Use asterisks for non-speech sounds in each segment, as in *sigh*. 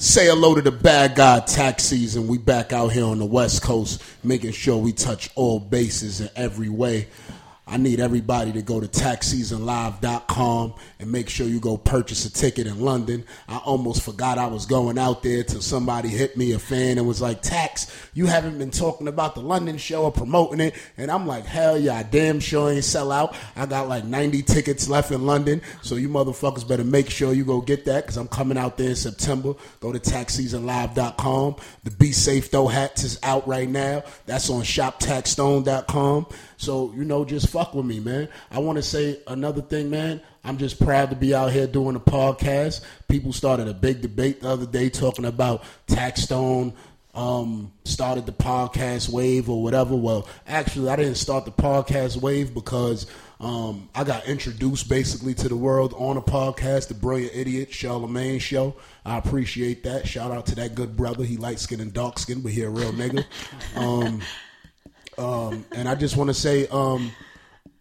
Say hello to the bad guy tax season. We back out here on the West Coast, making sure we touch all bases in every way. I need everybody to go to taxseasonlive.com and make sure you go purchase a ticket in London. I almost forgot I was going out there till somebody hit me, a fan, and was like, Tax, you haven't been talking about the London show or promoting it. And I'm like, hell yeah, I damn sure ain't sell out. I got like 90 tickets left in London. So you motherfuckers better make sure you go get that because I'm coming out there in September. Go to taxseasonlive.com. The Be Safe Though hats is out right now. That's on shoptaxstone.com. So, you know, just fuck with me, man. I want to say another thing, man. I'm just proud to be out here doing a podcast. People started a big debate the other day talking about Taxstone um, started the podcast wave or whatever. Well, actually, I didn't start the podcast wave because um, I got introduced basically to the world on a podcast, The Brilliant Idiot, Charlemagne Show. I appreciate that. Shout out to that good brother. He light skin and dark skin, but he a real nigga. *laughs* Um, um, and I just want to say, um,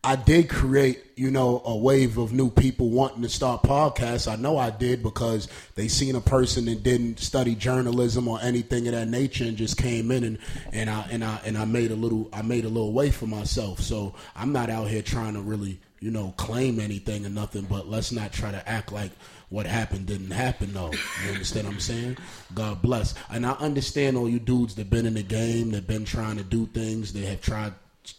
I did create, you know, a wave of new people wanting to start podcasts. I know I did because they seen a person that didn't study journalism or anything of that nature and just came in and, and I and I and I made a little I made a little way for myself. So I'm not out here trying to really, you know, claim anything or nothing, but let's not try to act like what happened didn't happen though. You understand what I'm saying? God bless. And I understand all you dudes that been in the game, that been trying to do things, they have tried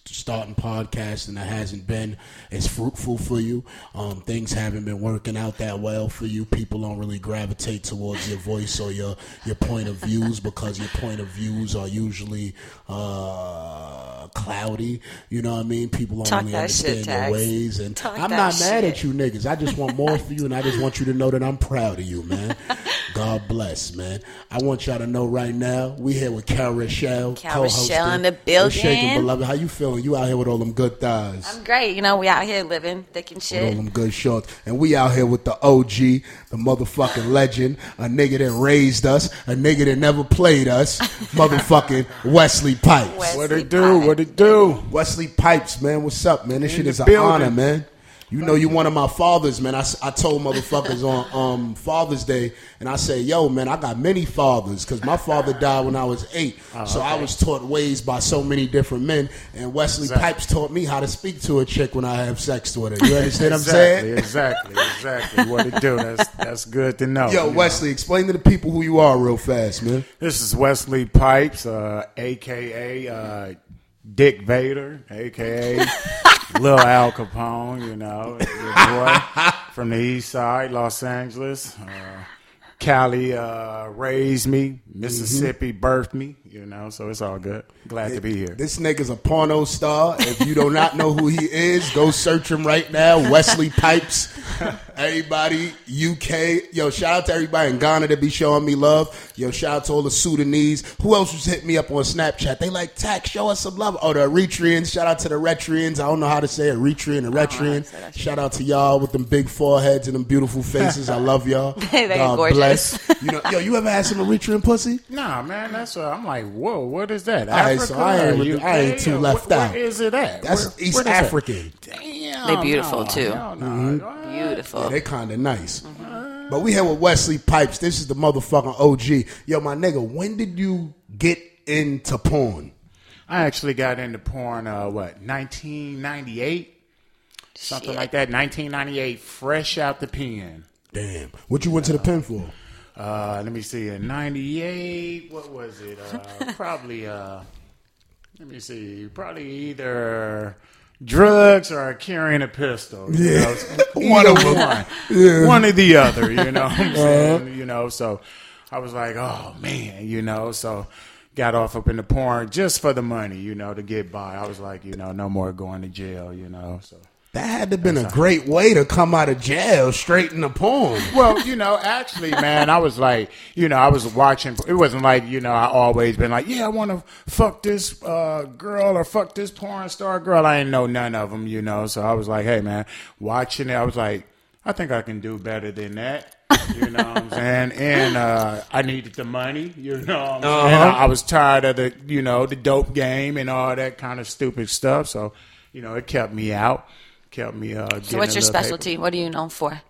starting podcasts and that hasn't been as fruitful for you. Um, things haven't been working out that well for you. People don't really gravitate towards your voice or your your point of views *laughs* because your point of views are usually uh, cloudy. You know what I mean? People don't Talk really understand your ways, and Talk I'm not mad shit. at you niggas. I just want more for you, and I just want you to know that I'm proud of you, man. *laughs* God bless, man. I want y'all to know right now we here with Cal Rochelle, Cal Rochelle co-hosting. in the What's shaking, building. beloved? How you feeling? You out here with all them good thighs. I'm great. You know, we out here living thick and with all them good shorts. And we out here with the OG, the motherfucking legend, a nigga that raised us, a nigga that never played us, *laughs* motherfucking Wesley Pipes. Wesley What it do? Pipes. What it do? Wesley Pipes, man, what's up, man? This In shit is an honor, man. You know you one of my fathers, man. I, I told motherfuckers on um, Father's Day, and I say, yo, man, I got many fathers because my father died when I was eight. Oh, so I was taught ways by so many different men, and Wesley Pipes taught me how to speak to a chick when I have sex with her. You understand what I'm saying? Exactly, exactly, exactly. What it do? That's that's good to know. Yo, you know. Wesley, explain to the people who you are real fast, man. This is Wesley Pipes, uh, aka uh, Dick Vader, aka *laughs* Lil Al Capone. You know, your boy *laughs* from the East Side, Los Angeles. Uh, Cali uh, raised me. Mississippi birthed me. You know, so it's all good. Glad to be here. This nigga's a porno star. If you do not know who he is, go search him right now. Wesley Pipes. Everybody, UK. Yo, shout out to everybody in Ghana that be showing me love. Yo, shout out to all the Sudanese. Who else was hitting me up on Snapchat? They like, Tack, show us some love. Oh, the Eritreans. Shout out to the Eritreans. I don't know how to say Eritrean and Eritrean. say that shit. Shout out to y'all with them big foreheads and them beautiful faces. I love y'all. *laughs* They God gorgeous. bless. You know, yo, you ever had some Eritrean pussy? Nah, man, that's uh, I'm like, whoa, what is that? right, Africa? so I ain't or with- I ain't UK? too left where- out. Where is it at? That's Where- East what is that? African. Damn, They beautiful, no, too. hell no. Mm-hmm. Beautiful. Yeah, they kind of nice. But we here with Wesley Pipes. This is the motherfucking OG. Yo, my nigga, when did you get into porn? I actually got into porn, uh, what, 1998? Something Shit. like that. 1998, fresh out the pen. Damn. What you went to the pen for? Uh, let me see. In 98, what was it? Uh, *laughs* probably, uh, let me see, probably either drugs or carrying a pistol. you Yeah. know, One either of 'em. One. Yeah. Uh-huh. one or the other, you know what I'm *laughs* saying? You know, so I was like, oh, man, you know, so got off up in the porn just for the money, you know, to get by. I was like, you know, no more going to jail, you know, so. That had to have been a great way to come out of jail straight into porn. Well, you know, actually, man, I was like, you know, I was watching. It wasn't like, you know, I always been like, yeah, I want to fuck this uh, girl or fuck this porn star girl. I didn't know none of them, you know. So I was like, hey, man, watching it, I was like, I think I can do better than that. You know what I'm saying? And uh, I needed the money. You know what I'm saying? I, I was tired of the, you know, the dope game and all that kind of stupid stuff. So, you know, it kept me out. Kept me. Uh, So what's your specialty? What are you known for?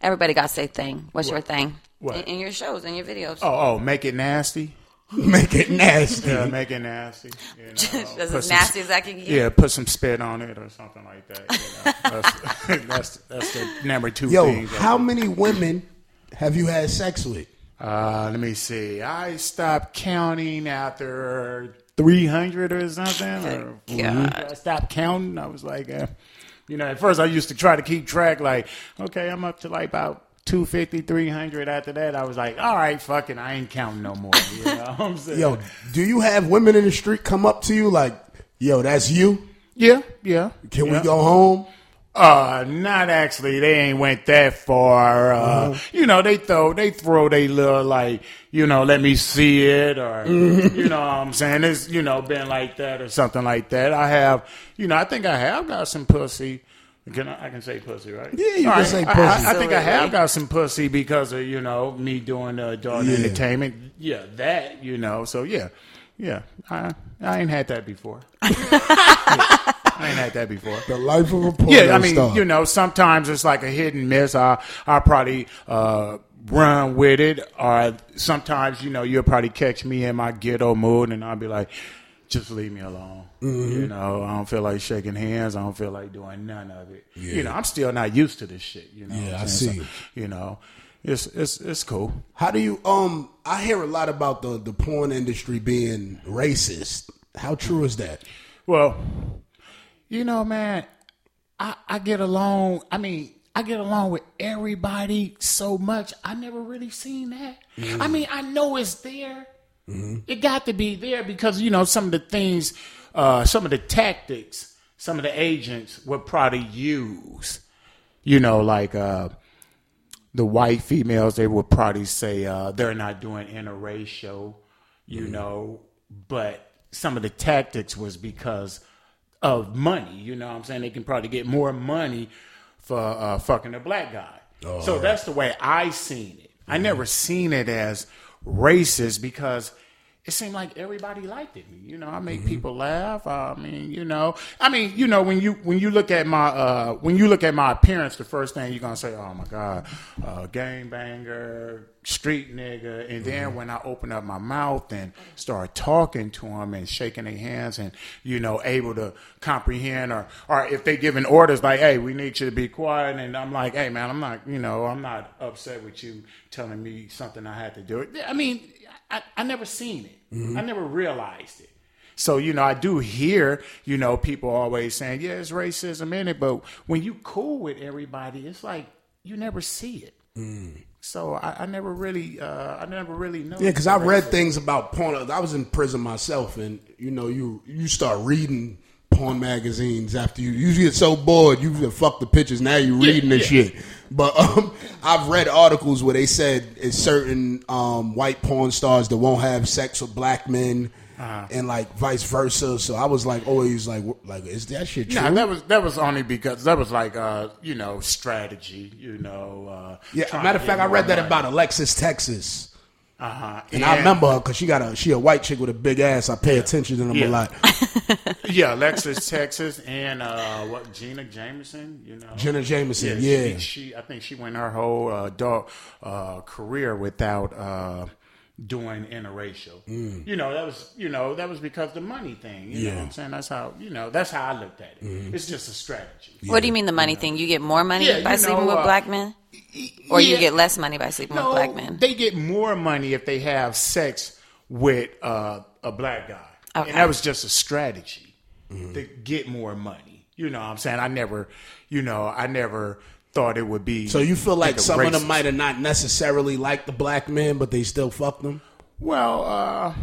Everybody got to say thing. What's your thing? in, What? in your shows and your videos. Oh, oh, make it nasty. *laughs* Make it nasty. Yeah, make it nasty. You *laughs* know, Just put as some- nasty as I can get. Yeah, put some spit on it or something like that. You know? *laughs* that's, that's that's the number two Yo, thing. how many women have you had sex with? Uh, let me see. I stopped counting after 300 or something. Or, God. I stopped counting. I was like, uh, you know, at first I used to try to keep track, like, okay, I'm up to like about 250, 300. After that, I was like, all right, fucking. I ain't counting no more. You know what I'm *laughs* saying? Yo, do you have women in the street come up to you like, yo, that's you? Yeah, yeah. Can yeah. we go home? Uh, not actually. They ain't went that far. Uh, you know, they throw, they throw they little like, you know, let me see it or, *laughs* you know what I'm saying? It's, you know, been like that or something like that. I have, you know, I think I have got some pussy. Can I, I can say pussy, right? Yeah, you All can right. say pussy. I, I think I have Absolutely. got some pussy because of, you know, me doing uh, adult Yeah. entertainment. Yeah, that, you know, so yeah. Yeah, I, I ain't had that before. *laughs* I ain't had that before. The life of a porno Yeah, I mean, star. you know, sometimes it's like a hit and miss. I I probably uh, run with it, or sometimes you know you'll probably catch me in my ghetto mood, and I'll be like, just leave me alone. Mm-hmm. You know, I don't feel like shaking hands. I don't feel like doing none of it. You know, I'm still not used to this shit. You know, Yeah, I see. So, you know, it's it's it's cool. How do you um I hear a lot about the the porn industry being racist. How true is that? Well, you know, man, I, I get along. I mean, I get along with everybody so much. I never really seen that. I mean, I know it's there. It got to be there because you know some of the things, uh, some of the tactics, some of the agents would probably use. You know, like uh, the white females, they would probably say uh, they're not doing interracial, you know, but some of the tactics was because of money. You know what I'm saying? They can probably get more money for uh, fucking a black guy. so that's the way I seen it. I never seen it as racist because it seemed like everybody liked it. You know, I make people laugh. I mean, you know, I mean, you know, when you when you look at my uh, when you look at my appearance, the first thing you're gonna say, "Oh my god, uh, gang banger, street nigga," and then when I open up my mouth and start talking to them and shaking their hands and you know able to comprehend or or if they giving orders like, "Hey, we need you to be quiet," and I'm like, "Hey, man, I'm not, you know, I'm not upset with you telling me something I had to do." I mean, I, I never seen it. I never realized it. So, you know, I do hear, you know, people always saying, yeah, it's racism in it. But when you cool with everybody, it's like you never see it. So I, I never really, uh, I never really know. Yeah, because I read things about porn. I was in prison myself, and you know, you you start reading porn magazines after you. You get so bored, you fuck the pictures. Now you're reading this yeah. shit. But um, I've read articles where they said it's certain um, white porn stars that won't have sex with black men, Uh-huh. and like vice versa. So I was like, always like, like is that shit true? Nah, that was that was only because that was like uh, you know strategy, you know. Uh, yeah, matter of fact, I read that about Alexis Texas. Uh-huh. And I remember her because she got a she a white chick with a big ass. I pay attention to them Yeah. a lot. *laughs* yeah, Alexis Texas and uh, what Gina Jameson, you know. Jenna Jameson, she- yeah. She, I think she went her whole uh, adult uh, career without uh, doing interracial. You know, that was you know that was because the money thing. You know Mm. Yeah. Mm-hmm. what I'm saying? That's how you know that's how I looked at it. It's just a strategy. What do you mean the money thing? You get more money Yeah, by you sleeping with uh, black men, or you get less money by sleeping No, with black men? They get more money if they have sex with uh, a black guy. Okay. And that was just a strategy Mm-hmm. to get more money. You know what I'm saying? I never, you know, I never thought it would be. So you feel like some of them might have not necessarily liked the black men, but they still fucked them. Well, uh,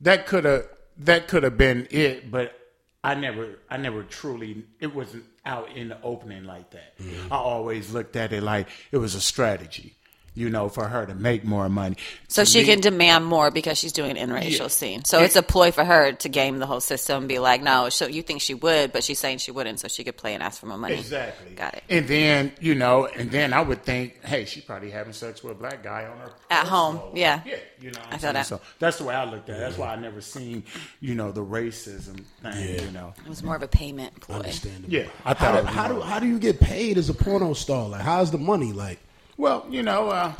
that could have that could have been it, but I never I never truly it wasn't out in the opening like that. Mm-hmm. I always looked at it like it was a strategy, you know, for her to make more money. So To she me- can demand more because she's doing an interracial Yeah. scene. So it's a ploy for her to game the whole system and be like, no, so you think she would, but she's saying she wouldn't, so she could play and ask for more money. Exactly. Got it. And then, you know, and then I would think, hey, she probably having sex with a black guy on her At home, personal- yeah. Yeah, you know. What I I'm feel saying? that. So that's the way I looked at it. That's why I never seen, you know, the racism thing. You know. It was more of a payment ploy. Understandable. Yeah, I How thought. do, how do how do you get paid as a porno star? Like, how's the money? Like, Well, you know, uh,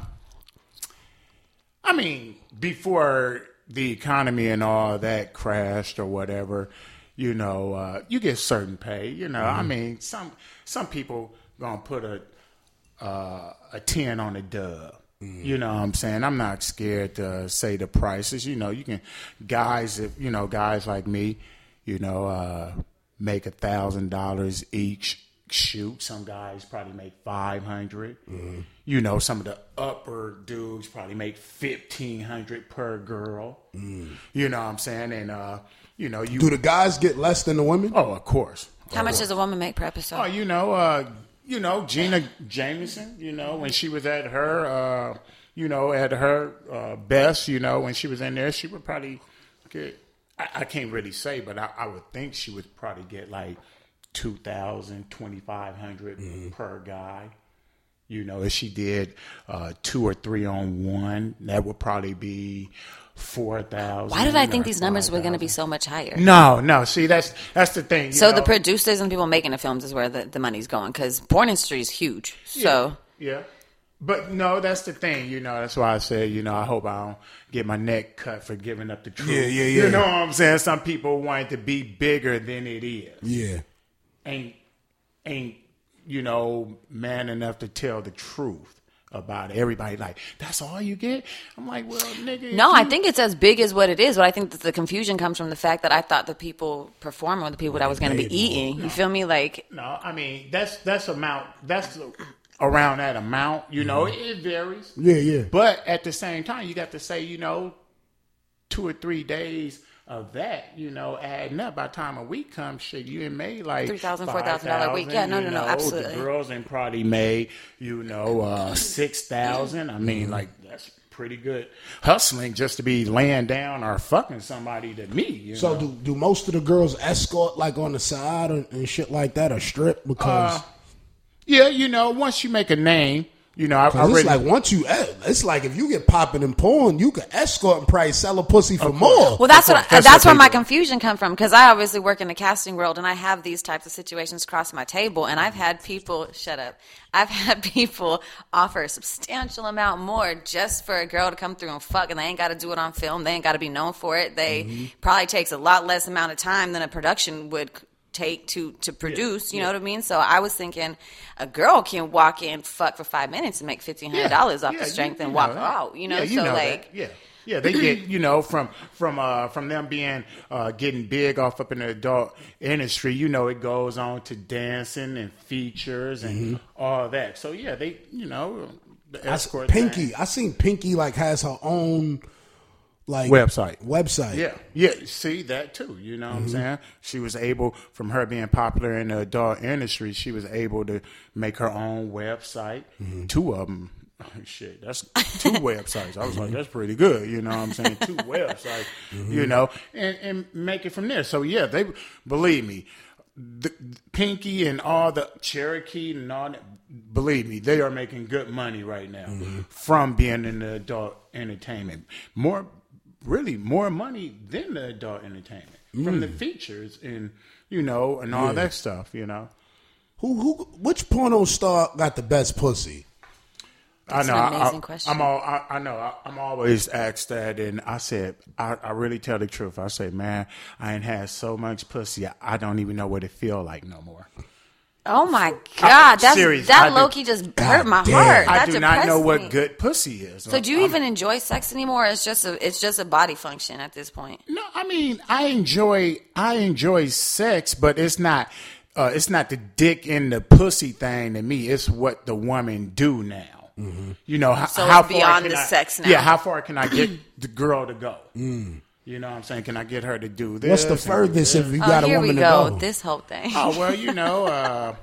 I mean, before the economy and all that crashed or whatever, you know, uh, you get certain pay. You know, I mean, some some people gonna put a uh, a ten on a dub. You know what I'm saying? I'm not scared to say the prices. You know, you can guys if you know guys like me, you know, uh, make a thousand dollars each shoot. Some guys probably make five You know, some of the upper dudes probably make fifteen hundred per girl. You know what I'm saying? And uh, you know, you Do the guys get less than the women? oh, of course. How much does a woman make per episode? Oh, you know, uh, you know, Gina Jameson, you know, when she was at her, uh, you know, at her uh, best, you know, when she was in there, she would probably get, I, I can't really say, but I, I would think she would probably get like 2,000, 2,500 per guy. You know, if she did uh, two or three on one, that would probably be 4,000. Why did I think these numbers were going to be so much higher? No, no. See, that's that's the thing. you So the producers and people making the films is where the, the money's going because porn industry is huge. So Yeah. But no, that's the thing, you know. That's why I said, you know, I hope I don't get my neck cut for giving up the truth. Yeah, yeah, yeah. You know what I'm saying? Some people want it to be bigger than it is. Yeah. Ain't ain't, you know, man enough to tell the truth about it. Everybody like, that's all you get? I'm like, well, nigga. no, if I think it's as big as what it is. But I think that the confusion comes from the fact that I thought the people performing were the people that I was going to be paid more. eating. You feel me? Like No, I mean that's that's amount that's around that amount. You know, it, it varies. Yeah, yeah. But at the same time, you got to say, you know, two or three days of that, you know, adding up. By the time a week comes, shit, you ain't made like $3,000, $4,000 a week. Yeah, no, you no, no, know. absolutely. The girls ain't probably made, you know, uh, six thousand. I mean, Mm-hmm. like that's pretty good hustling just to be laying down or fucking somebody to me. You So know? do do most of the girls escort like on the side and, and shit like that or strip because Uh, yeah, you know, once you make a name, you know, I, I 'cause it's really like once you eh, it's like if you get popping and porn, you can escort and probably sell a pussy for more. Well, that's Of what that's, that's, where my confusion come from because I obviously work in the casting world and I have these types of situations cross my table and I've had people shut up. I've *laughs* had people offer a substantial amount more just for a girl to come through and fuck and they ain't got to do it on film. They ain't got to be known for it. They Mm-hmm. probably takes a lot less amount of time than a production would take to to produce. You know what I mean? So I was thinking a girl can walk in, fuck for five minutes and make fifteen hundred dollars off Yeah, the strength you and know walk that. out. You know, Yeah, you so know like that. yeah. Yeah, they get you know from from uh from them being uh getting big off up in the adult industry. You know, it goes on to dancing and features and all that. So yeah, they you know the I s- escort Pinky, thing. I seen Pinky like has her own like Website. Website. Yeah, yeah. See that too. You know what I'm mm-hmm. saying? She was able, from her being popular in the adult industry, she was able to make her own website. Mm-hmm. Two of them. *laughs* Shit, that's two *laughs* websites. I was like, that's pretty good. You know what I'm saying? Two mm-hmm. websites. You know, and and make it from there. So yeah, they believe me. The, Pinky and all the Cherokee and all that, believe me, they are making good money right now from being in the adult entertainment. More, really, more money than the adult entertainment from the mm. features and you know and all that stuff. You know, Who who which porno star got the best pussy? That's I know. an I- amazing I, question. I'm all. I, I know. I, I'm always asked that, and I said, I, I really tell the truth. I say, man, I ain't had so much pussy. I, I don't even know what it feel like no more. Oh my god, that's serious, I that Loki just hurt my damn. heart. I That do not know what me. good pussy is. So do you I'm- even enjoy sex anymore? It's just a it's just a body function at this point. No, I mean I enjoy I enjoy sex, but it's not uh, it's not the dick in the pussy thing to me. It's what the woman do now. You know how, So how it's far beyond can the I- sex now. Yeah, how far can I get *clears throat* the girl to go? You know what I'm saying? Can I get her to do this? What's the furthest if you Oh, got a here we woman to go. go? This whole thing. Oh well, you know, *laughs* uh,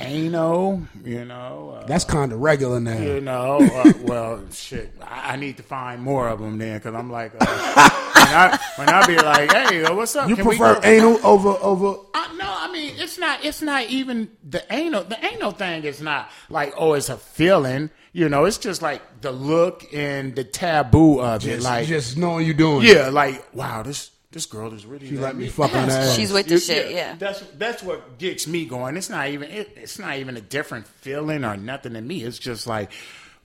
anal. You know, uh, That's kind of regular now. you know. Uh, *laughs* well, shit. I, I need to find more of them then, because I'm like, uh, *laughs* when, I, when I be like, hey, what's up? You Can we prefer go- anal over over? Uh, no, I mean it's not. It's not even the anal. The anal thing is not like oh, it's a feeling. You know, it's just like the look and the taboo of it. Just, Like, just knowing you're doing. yeah, like wow, this this girl is really. She let me fuck on *laughs* her ass. She's with the shit, yeah. That's that's what gets me going. It's not even. It, it's not even a different feeling or nothing to me. It's just like,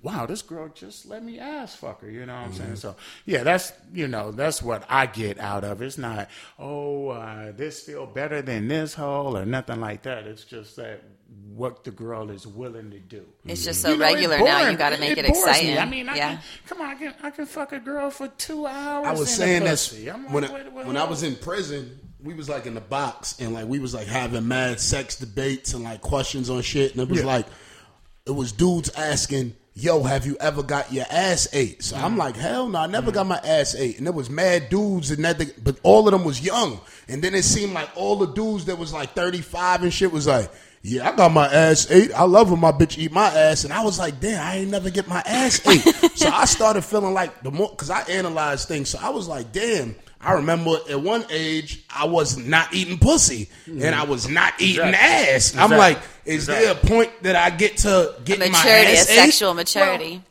wow, this girl just let me ass fuck her. You know what I'm saying? So yeah, that's you know that's what I get out of it. It's not oh uh, this feel better than this hole or nothing like that. It's just that what the girl is willing to do. It's just so You know, it regular now. You got to make it, bores me. exciting. I mean, I yeah. can, come on, I can, I can fuck a girl for two hours. I was saying the this pussy. I'm like, when I, what- what when I was in prison. We was like in the box and like we was like having mad sex debates and like questions on shit and it was Yeah. like it was dudes asking, "Yo, have you ever got your ass ate?" So Mm. I'm like, "Hell no, I never got my ass ate." And there was mad dudes and that, but all of them was young. And then it seemed like all the dudes that was like 35 and shit was like. Yeah, I got my ass ate. I love when my bitch eat my ass, and I was like, "Damn, I ain't never get my ass *laughs* ate." so I started feeling like the more because I analyzed things. So I was like, "Damn." I remember at one age I was not eating pussy, and I was not eating Exactly. ass. I'm Exactly. like, is there a point that I get to get my maturity, a ass ate? sexual maturity.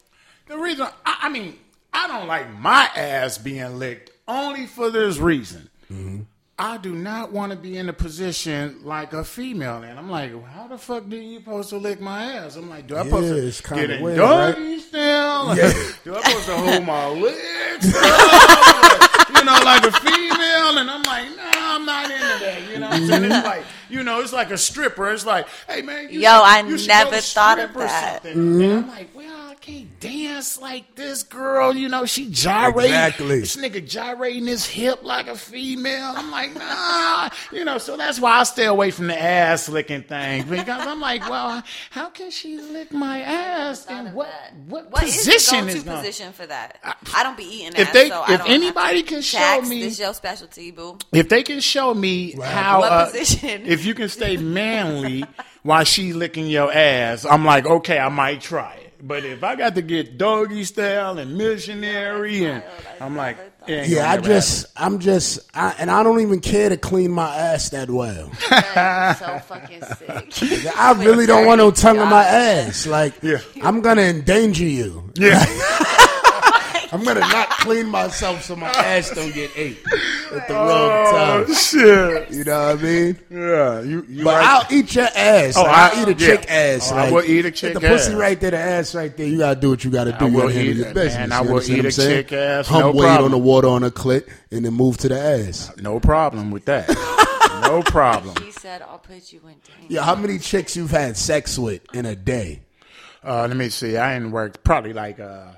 The reason, I, I mean, I don't like my ass being licked only for this reason. Mm-hmm. I do not want to be in a position like a female, and I'm like, how the fuck do you supposed to lick my ass? I'm like, do I supposed Yeah, it's to kinda get in weird, doggy style? Yeah. *laughs* do I supposed to hold my lips? *laughs* you know, like a female, and I'm like, no, I'm not into that. You know what I'm saying? It's mm-hmm. like, you know, it's like a stripper. It's like, hey man, you Yo, should- I you never thought of strip or that. And I'm mm-hmm. like, well, I can't dance like this girl. You know, she gyrating. Exactly. This nigga gyrating his hip like a female. I'm like, nah. You know, so that's why I stay away from the ass licking thing because I'm like, well, how can she lick my ass? And what what, What is position the is going? position for that? I don't be eating If ass, they- so I if don't anybody can show Tax, me- this is your specialty, boo. If they can show me how, What uh, position? if you can stay manly while she licking your ass, I'm like, okay, I might try it. But if I got to get doggy style and missionary, and I'm like, Yeah, I just, I'm just, I, and I don't even care to clean my ass that well. *laughs* So fucking sick. *laughs* I really don't want no tongue in my ass. Like, Yeah. I'm gonna endanger you. Yeah. *laughs* I'm gonna not clean myself so my ass don't get ate at the wrong oh time. shit. You know what I mean? Yeah, you. you But right. I'll eat your ass. Oh, Like, I- I'll eat a yeah. chick ass. Oh, I will eat a chick ass. The pussy right there, the ass right there. You gotta do what you gotta do. I will eat your it, business. man. I will eat what a I'm saying? chick ass, Hump no weight problem. on the water on the clit, and then move to the ass. no problem with that. no problem. He said, "I'll put you in." danger." Yeah, how many chicks you've had sex with in a day? Uh, let me see. I ain't worked probably like uh,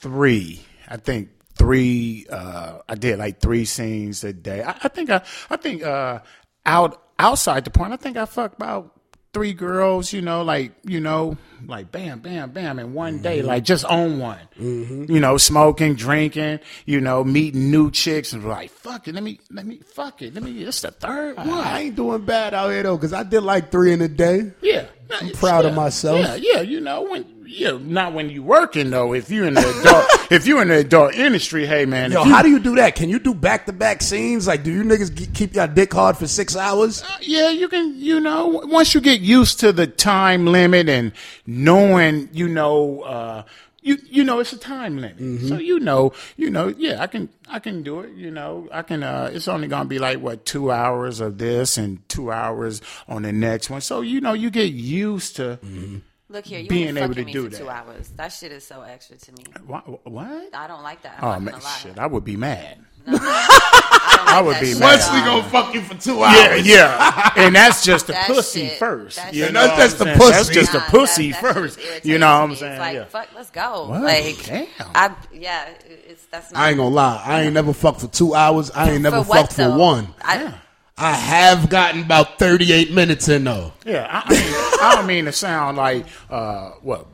three. I think three. Uh, I did like three scenes a day. I, I think I. I think uh, out outside the point. I think I fucked about three girls. You know, like you know, like bam, bam, bam, in one day, like just on one. You know, smoking, drinking. You know, meeting new chicks and like fuck it. Let me let me fuck it. Let me. It's the third one. I ain't doing bad out here though, because I did like three in a day. Yeah, I'm proud of myself. Yeah, yeah, you know when. Yeah, not when you're working though. If you're in the adult, *laughs* if you're in the adult industry, hey man, Yo, you, how do you do that? Can you do back to back scenes? Like, do you niggas keep your dick hard for six hours? yeah, you can, you know, once you get used to the time limit and knowing, you know, uh, you you know it's a time limit, Mm-hmm. so you know, you know, yeah, I can I can do it. You know, I can. uh It's only gonna be like what two hours of this and two hours on the next one. So you know, you get used to. Look here, you Being able to me do for two hours. That shit is so extra to me. What? what? I don't like that. I'm Oh not man, lie. shit! I would be mad. *laughs* I, I would be shit mad. at all. gonna fuck you for two hours. Yeah, yeah, *laughs* and that's just the That pussy shit- first. that You shit- know That's what just I'm the saying? pussy. That's just the Nah, pussy that- that shit first. irritates You know what I'm me. It's saying? Like, yeah. fuck, let's go. What? Like, Damn. I yeah, it's that's not. I ain't gonna lie. I ain't never fucked for two hours. I ain't never for what, fucked for one. I, I have gotten about 38 minutes in though. Yeah, I, I, mean, I don't mean to sound like uh, what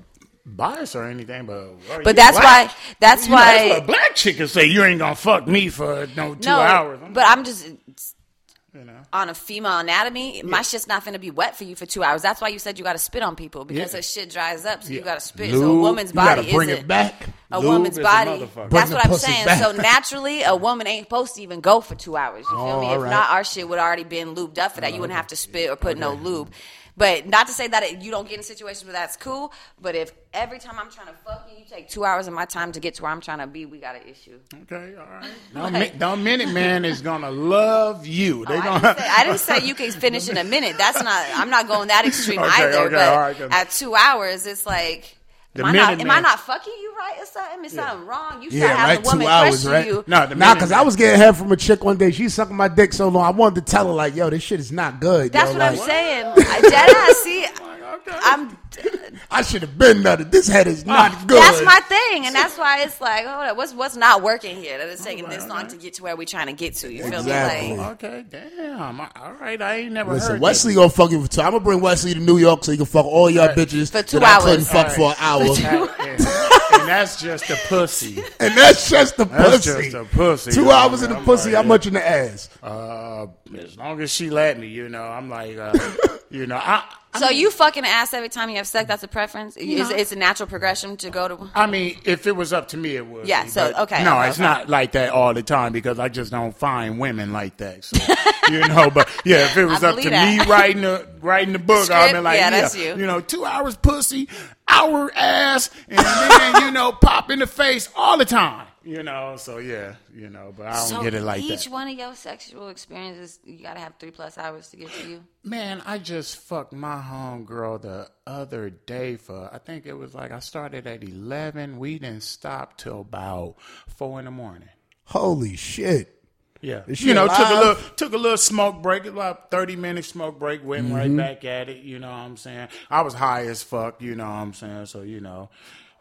bias or anything, but But you that's black. why. That's You know, why. that's a black chick can say. You ain't gonna fuck me for no two no, hours. but I'm just you know. on a female anatomy. My shit's not gonna be wet for you for two hours. That's why you said you got to spit on people because Yeah. the shit dries up. So you got to spit. so a Lube, woman's You gotta body bring isn't it back. a Lube woman's is a body. That's Bring what I'm saying. back. So naturally, a woman ain't supposed to even go for two hours. You feel Oh, me? If right. not, our shit would already been lubed up for that. You wouldn't have to spit or put no lube. But not to say that it, you don't get in situations where that's cool. But if every time I'm trying to fuck you, you take two hours of my time to get to where I'm trying to be, we got an issue. Okay, all right. *laughs* Mi- now Minute Man is gonna love you. Oh, they Oh, I, gonna. didn't say, I didn't say you can *laughs* finish in a minute. That's not. I'm not going that extreme Okay, either. okay, but all right, at two hours, it's like The Am I, not, am I not fucking you right or something? Is something wrong? You start Yeah, having right. the woman Two hours, question right? you. No, the Nah, because I was getting head from a chick one day. She sucking my dick so long. I wanted to tell her like, "Yo, this shit is not good." That's yo. what I'm saying. *laughs* I dead ass. See, I'm. I should have been nutted. This head is not good. That's my thing, and that's why it's like, hold up, what's what's not working here? That it's taking this long to get to where we're trying to get to. You feel Exactly. me? Like, Okay, damn. All right, I ain't never Listen, heard Wesley gonna fuck you for two. I'm gonna bring Wesley to New York so he can fuck all y'all bitches For two that I couldn't hours. fuck for an hour. that. *laughs* and, and that's just a pussy. and that's just the That's pussy. just a pussy. Two you hours know, in the pussy. How much in the ass? Uh, as long as she let me, you know, I'm like, uh, *laughs* you know, I. so you fucking ass every time you have sex? That's a preference. Is it's a natural progression to go to? I mean, if it was up to me, it would. Yeah, be, so, okay, No, okay, it's okay. not like that all the time because I just don't find women like that. So, you know, but yeah, if it was *laughs* I up to that. me writing the writing the book, I'd be like, Yeah, yeah, that's you. know, two hours pussy, hour ass, and then you know, pop in the face all the time. You know, so yeah, you know, but I don't So get it like each that. Each one of your sexual experiences, you gotta have three plus hours to get to you. Man, I just fucked my homegirl the other day for I think it was like I started at eleven. We didn't stop till about four in the morning. Holy shit! Yeah, Is she you know, took a alive? little took a little smoke break, about thirty minute smoke break. Went right Mm-hmm. back at it. You know what I'm saying? I was high as fuck. You know what I'm saying? So you know,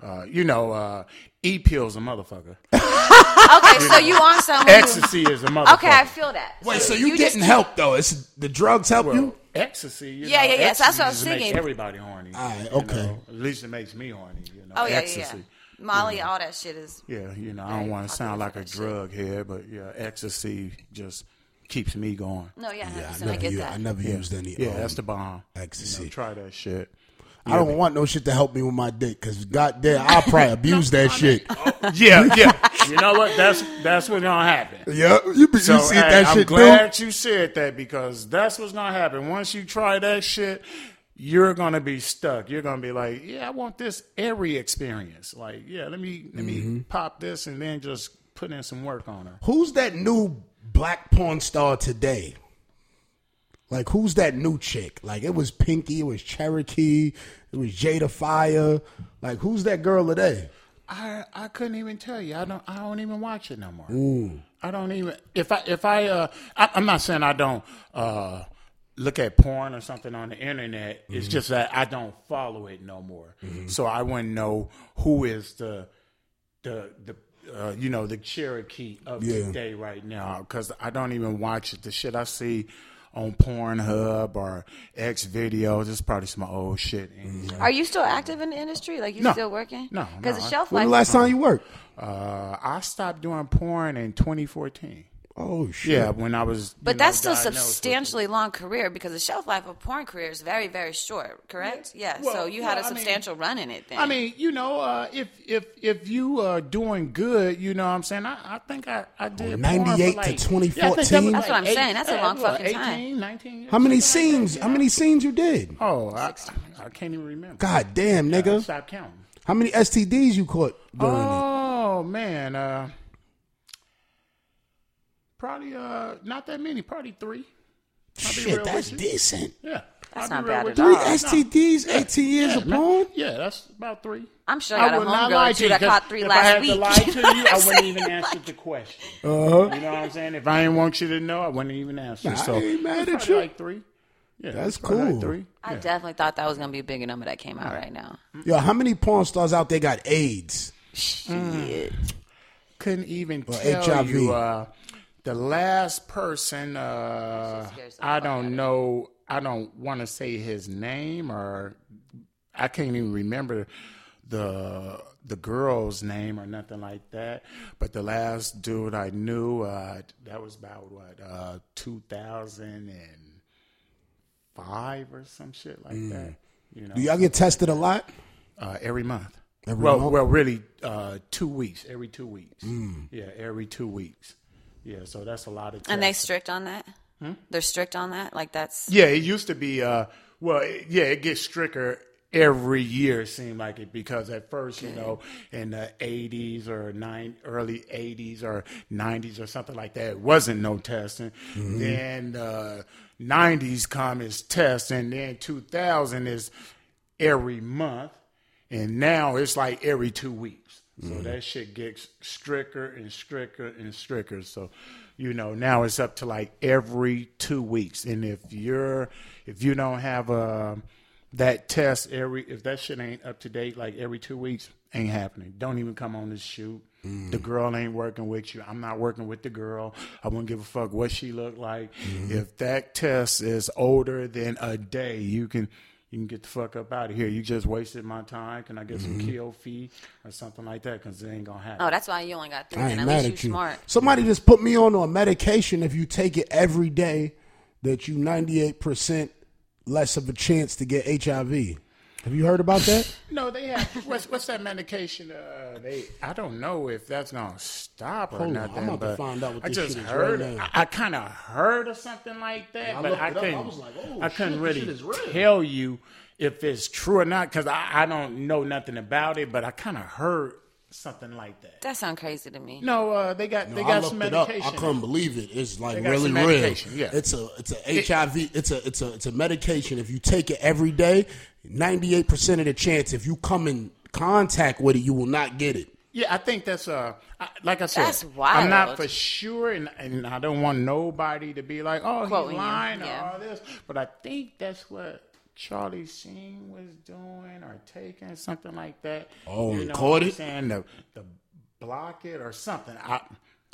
uh, you know, uh, e pills a motherfucker. Okay, so you on something? Ecstasy is a motherfucker. Okay, I feel that. Wait, so you, just- getting help though? It's the drugs help Well, you? ecstasy. You Yeah, know, yeah, yeah, so that's what I was ecstasy just makes thinking. Everybody horny. Alright, you okay. know. At least it makes me horny. You know, Oh yeah, yeah, ecstasy. yeah. Molly, all that shit is. Yeah, you know, I don't want to sound like a that shit. drug head, but yeah, ecstasy just keeps me going. No, yeah, Yeah, I 100%, I, never, get u- that. I never used any. Yeah, um, that's the bomb. ecstasy. You know, try that shit. I don't want no shit to help me with my dick because goddamn, I'll probably *laughs* abuse that shit. Yeah, yeah. *laughs* you know what? That's that's what's gonna happen. Yeah, you, be, So you see hey, that I'm shit too? glad you said that because that's what's gonna happen. Once you try that shit, you're gonna be stuck. You're gonna be like, yeah, I want this every experience. Like, yeah, let me let Mm-hmm. me pop this and then just put in some work on her. Who's that new black porn star today? Like, who's that new chick? Like, it was Pinky, it was Cherokee, it was Jada Fire. Like, who's that girl today? I I couldn't even tell you. I don't I don't even watch it no more. I don't even if I if I uh I, I'm not saying I don't uh look at porn or something on the internet. It's just that I don't follow it no more. So I wouldn't know who is the the the uh, you know the Cherokee of Yeah. today right now because I don't even watch it. The shit I see on Pornhub or X videos, it's probably some old shit. anyway. Are you still active in the industry? Like you No. still working? No, because no, the I- shelf When the last time you worked? Uh, I stopped doing porn in 2014. Oh, shit. Yeah, when I was. you But know, that's still diagnosed with it. substantially long career because the shelf life of porn career is very, very short. Correct? Yeah. so Well, you had a well, I mean- substantial run in it. Then I mean, you know, uh, if if if you are doing good, you know, what I'm saying, I, I think I I did. porn for 98 to 2014? Yeah, that was That's what I'm saying. That's a long what, fucking time. 18, 19 years, How many something like that, scenes? How many scenes you did? Oh, I, I can't even remember. God damn, I nigga. stopped counting. How many STDs you caught during it? Oh man, uh, probably uh, not that many. Probably three. Shit, that's decent. Yeah, That's I'll not bad at you. Three all. STDs, 18 years Yeah, of porn? Yeah, that's about three. I'm sure you had a would not homegirl lie or to two you, that 'cause caught three if last I had week. to lie to you, I wouldn't even *laughs* answer the question. Uh-huh. You know what I'm saying? If I didn't want you to know, I wouldn't even answer. Nah, I so ain't mad at you. Like three. Yeah, That's cool. Like three. I Yeah. definitely thought that was gonna be a bigger number that came out right now. Yo, how many porn stars out there got AIDS? Shit. Couldn't even Or tell HIV. you. Uh, the last person, uh, I fuck out of don't know. I don't want to say his name, or I can't even remember the the girl's name or nothing like that. But the last dude I knew, uh, that was about what uh, two thousand and five or some shit like that. You know, Do y'all get tested a lot? uh, every month. Every well, month? well, really, uh, two weeks. Every two weeks. Yeah, every two weeks. Yeah, so that's a lot of. And they strict on that. They're strict on that. Like that's Yeah, it used to be. Uh, well, yeah, it gets stricter every year. It seemed like it because at first, you know, in the '80s or nine, early '80s or '90s or something like that, it wasn't no testing. Then uh, '90s come is test, and then 2000 is every month. and now it's like every two weeks. So Mm-hmm. that shit gets stricter and stricter and stricter. So, you know, now it's up to like every two weeks. And if you're if you don't have a that test every if that shit ain't up to date like every two weeks, ain't happening. Don't even come on this shoot. Mm. The girl ain't working with you. I'm not working with the girl. I wouldn't give a fuck what she looked like. Mm-hmm. If that test is older than a day, you can you can get the fuck up out of here. You just wasted my time. Can I get Mm-hmm. some kill fee or something like that? Because it ain't gonna happen. Oh, that's why you only got three. I ain't at mad least at you. smart. Somebody just put me on a medication. If you take it every day, that you ninety eight percent less of a chance to get HIV. Have you heard about that? *laughs* No, they have. What's, what's that medication? Uh, they. I don't know if that's gonna stop or Hold on, nothing. I'm about to find out what I this just shit is heard. right now. I, I kind of heard of something like that, I but looked I it up. I couldn't. was like, oh, I shit, couldn't this really shit is real. tell you if it's true or not because I, I don't know nothing about it. But I kind of heard something like that. That sounds crazy to me. No, uh, they got they got looked some it up. medication. I couldn't believe it. It's like They really real. yeah. It's a it's a HIV. It's a it's a it's a medication. If you take it every day, ninety eight percent of the chance if you come in contact with it, you will not get it. Yeah, I think that's uh, I- like I said, That's I'm not for sure, and, and I don't want nobody to be like, oh, Quoting he's you, lying yeah. or all this. But I think that's what Charlie Sheen was doing or taking something like that. Oh, you and know caught it? saying the the block it or something. I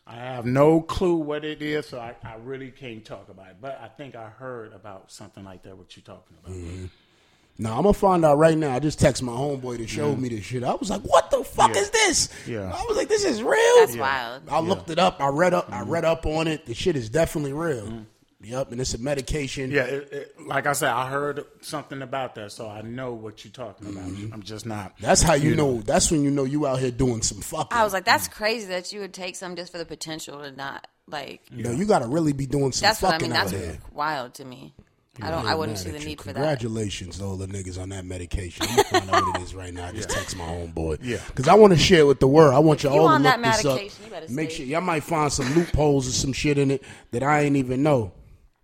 I have no clue what it is, so I, I really can't talk about it. But I think I heard about something like that. What you're talking about? Mm-hmm. Now I'm gonna find out right now. I just text my homeboy to show me this shit. I was like, "What the fuck Yeah. is this?" Yeah. I was like, "This is real." That's wild. I looked it up. I read up. Mm-hmm. I read up on it. The shit is definitely real. Yep, and it's a medication. Yeah, it, it, like I said, I heard something about that, so I know what you're talking about. Mm-hmm. I'm just not. That's how you know. That's when you know you out here doing some fucking. I was like, that's crazy that you would take some just for the potential to not like. you know, you got to really be doing some That's what I fucking mean. That's out here. wild to me. I don't. I wouldn't see the need for that. Congratulations to all the niggas on that medication. I'm gonna find out what it is right now. I *laughs* just text my homeboy. Yeah. Because I want to share it with the world. I want you you all to look that this up. you better Make stay- sure y'all might find some loopholes or some shit in it that I ain't even know.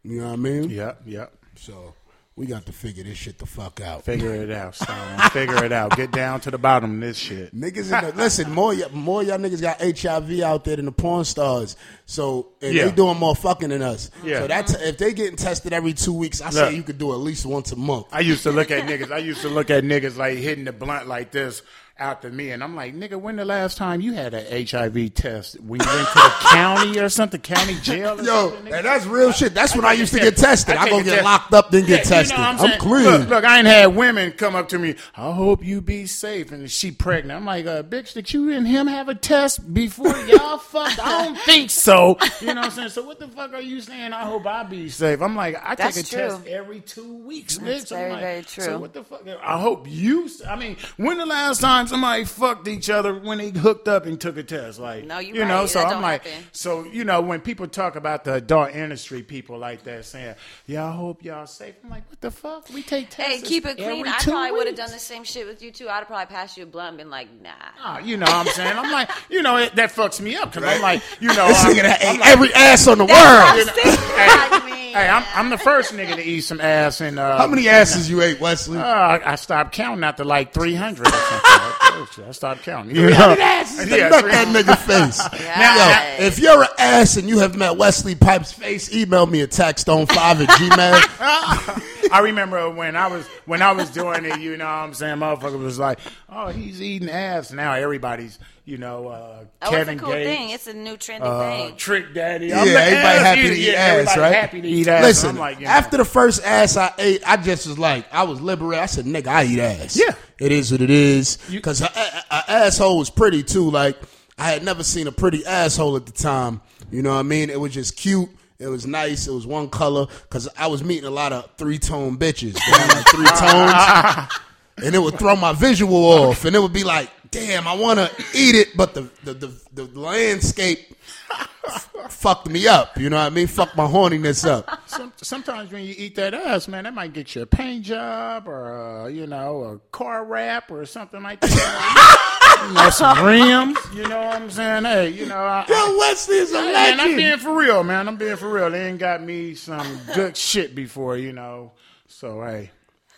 You know what I mean? Yep, yep. So we got to figure this shit the fuck out. Figure it out, Stone. Figure it out. Get down to the bottom of this shit. Niggas, in the, listen, more y- more y'all niggas got HIV out there than the porn stars. So and Yeah. they doing more fucking than us. Yeah. So that's if they getting tested every two weeks, I Look. say you could do at least once a month. I used to look at niggas. I used to look at niggas like hitting the blunt like this after me, and I'm like, nigga, when the last time you had an HIV test? When you went to the county or something, county jail? Yo, and that's real shit. That's when I take used to get test. tested. I, go get test. locked up, then get Yeah, you know tested. what I'm, clean. Look, look, I ain't had women come up to me. I hope you be safe, and she pregnant. I'm like, uh, bitch, did you and him have a test before y'all *laughs* fucked? I don't think so. You know what I'm saying? So what the fuck are you saying? I hope I be safe. I'm like, I That's take a true. test every two weeks, That's bitch. I'm very, like, very true. So what the fuck? I hope you. I mean, when the last time somebody fucked each other when they hooked up and took a test? Like, No, you you know. So That I'm like, happen. so you know, when people talk about the adult industry, people like that saying, "Yeah, I hope y'all safe." I'm like, what the fuck? We take tests. Hey, keep it clean. every I probably would have done the same shit with you too. I'd have probably passed you a blunt and been like, nah. Ah, you know what I'm saying? I'm like, you know, it, that fucks me up because I'm like, you *laughs* know, This I'm, nigga that I'm ate like, every ass on the That's world. I'm saying. *laughs* Mean, Hey, I'm, I'm the first nigga to eat some ass and uh, How many asses you ate, Wesley? Uh, I, I stopped counting after like 300 or something. *laughs* I stopped counting. You know? asses to Yeah, nut that nigga face. *laughs* Yeah. Yo, if you're an ass and you have met Wesley Pipes' face, email me at taxstone5 at gmail. *laughs* I remember when I was when I was doing it, you know what I'm saying? Motherfucker was like, Oh, he's eating ass. Now everybody's, you know, uh Oh, Kevin it's a cool Gates, thing. It's a new trendy uh, thing. Trick Daddy. Yeah, I'm the everybody happy eater. to eat Yeah, ass, right? Happy to eat ass. Listen, I'm like, you know, after the first ass I ate, I just was like, I was liberated. I said, nigga, I eat ass. Yeah. It is what it is. Because her, her asshole was pretty too. Like, I had never seen a pretty asshole at the time. You know what I mean? It was just cute. It was nice. It was one color. Because I was meeting a lot of three tone bitches. Like three tones. *laughs* and it would throw my visual off. And it would be like, damn, I want to eat it, but the, the, the, the landscape *laughs* fucked me up. You know what I mean? Fuck my horniness up. some, sometimes when you eat that ass, man, that might get you a paint job or uh, you know a car wrap or something like that. you know, some rims. You know what I'm saying? Hey, you know, I, Yo, Wesley is a Hey, man, I'm legend. being for real, man. I'm being for real. They ain't got me some good shit before, you know. So hey,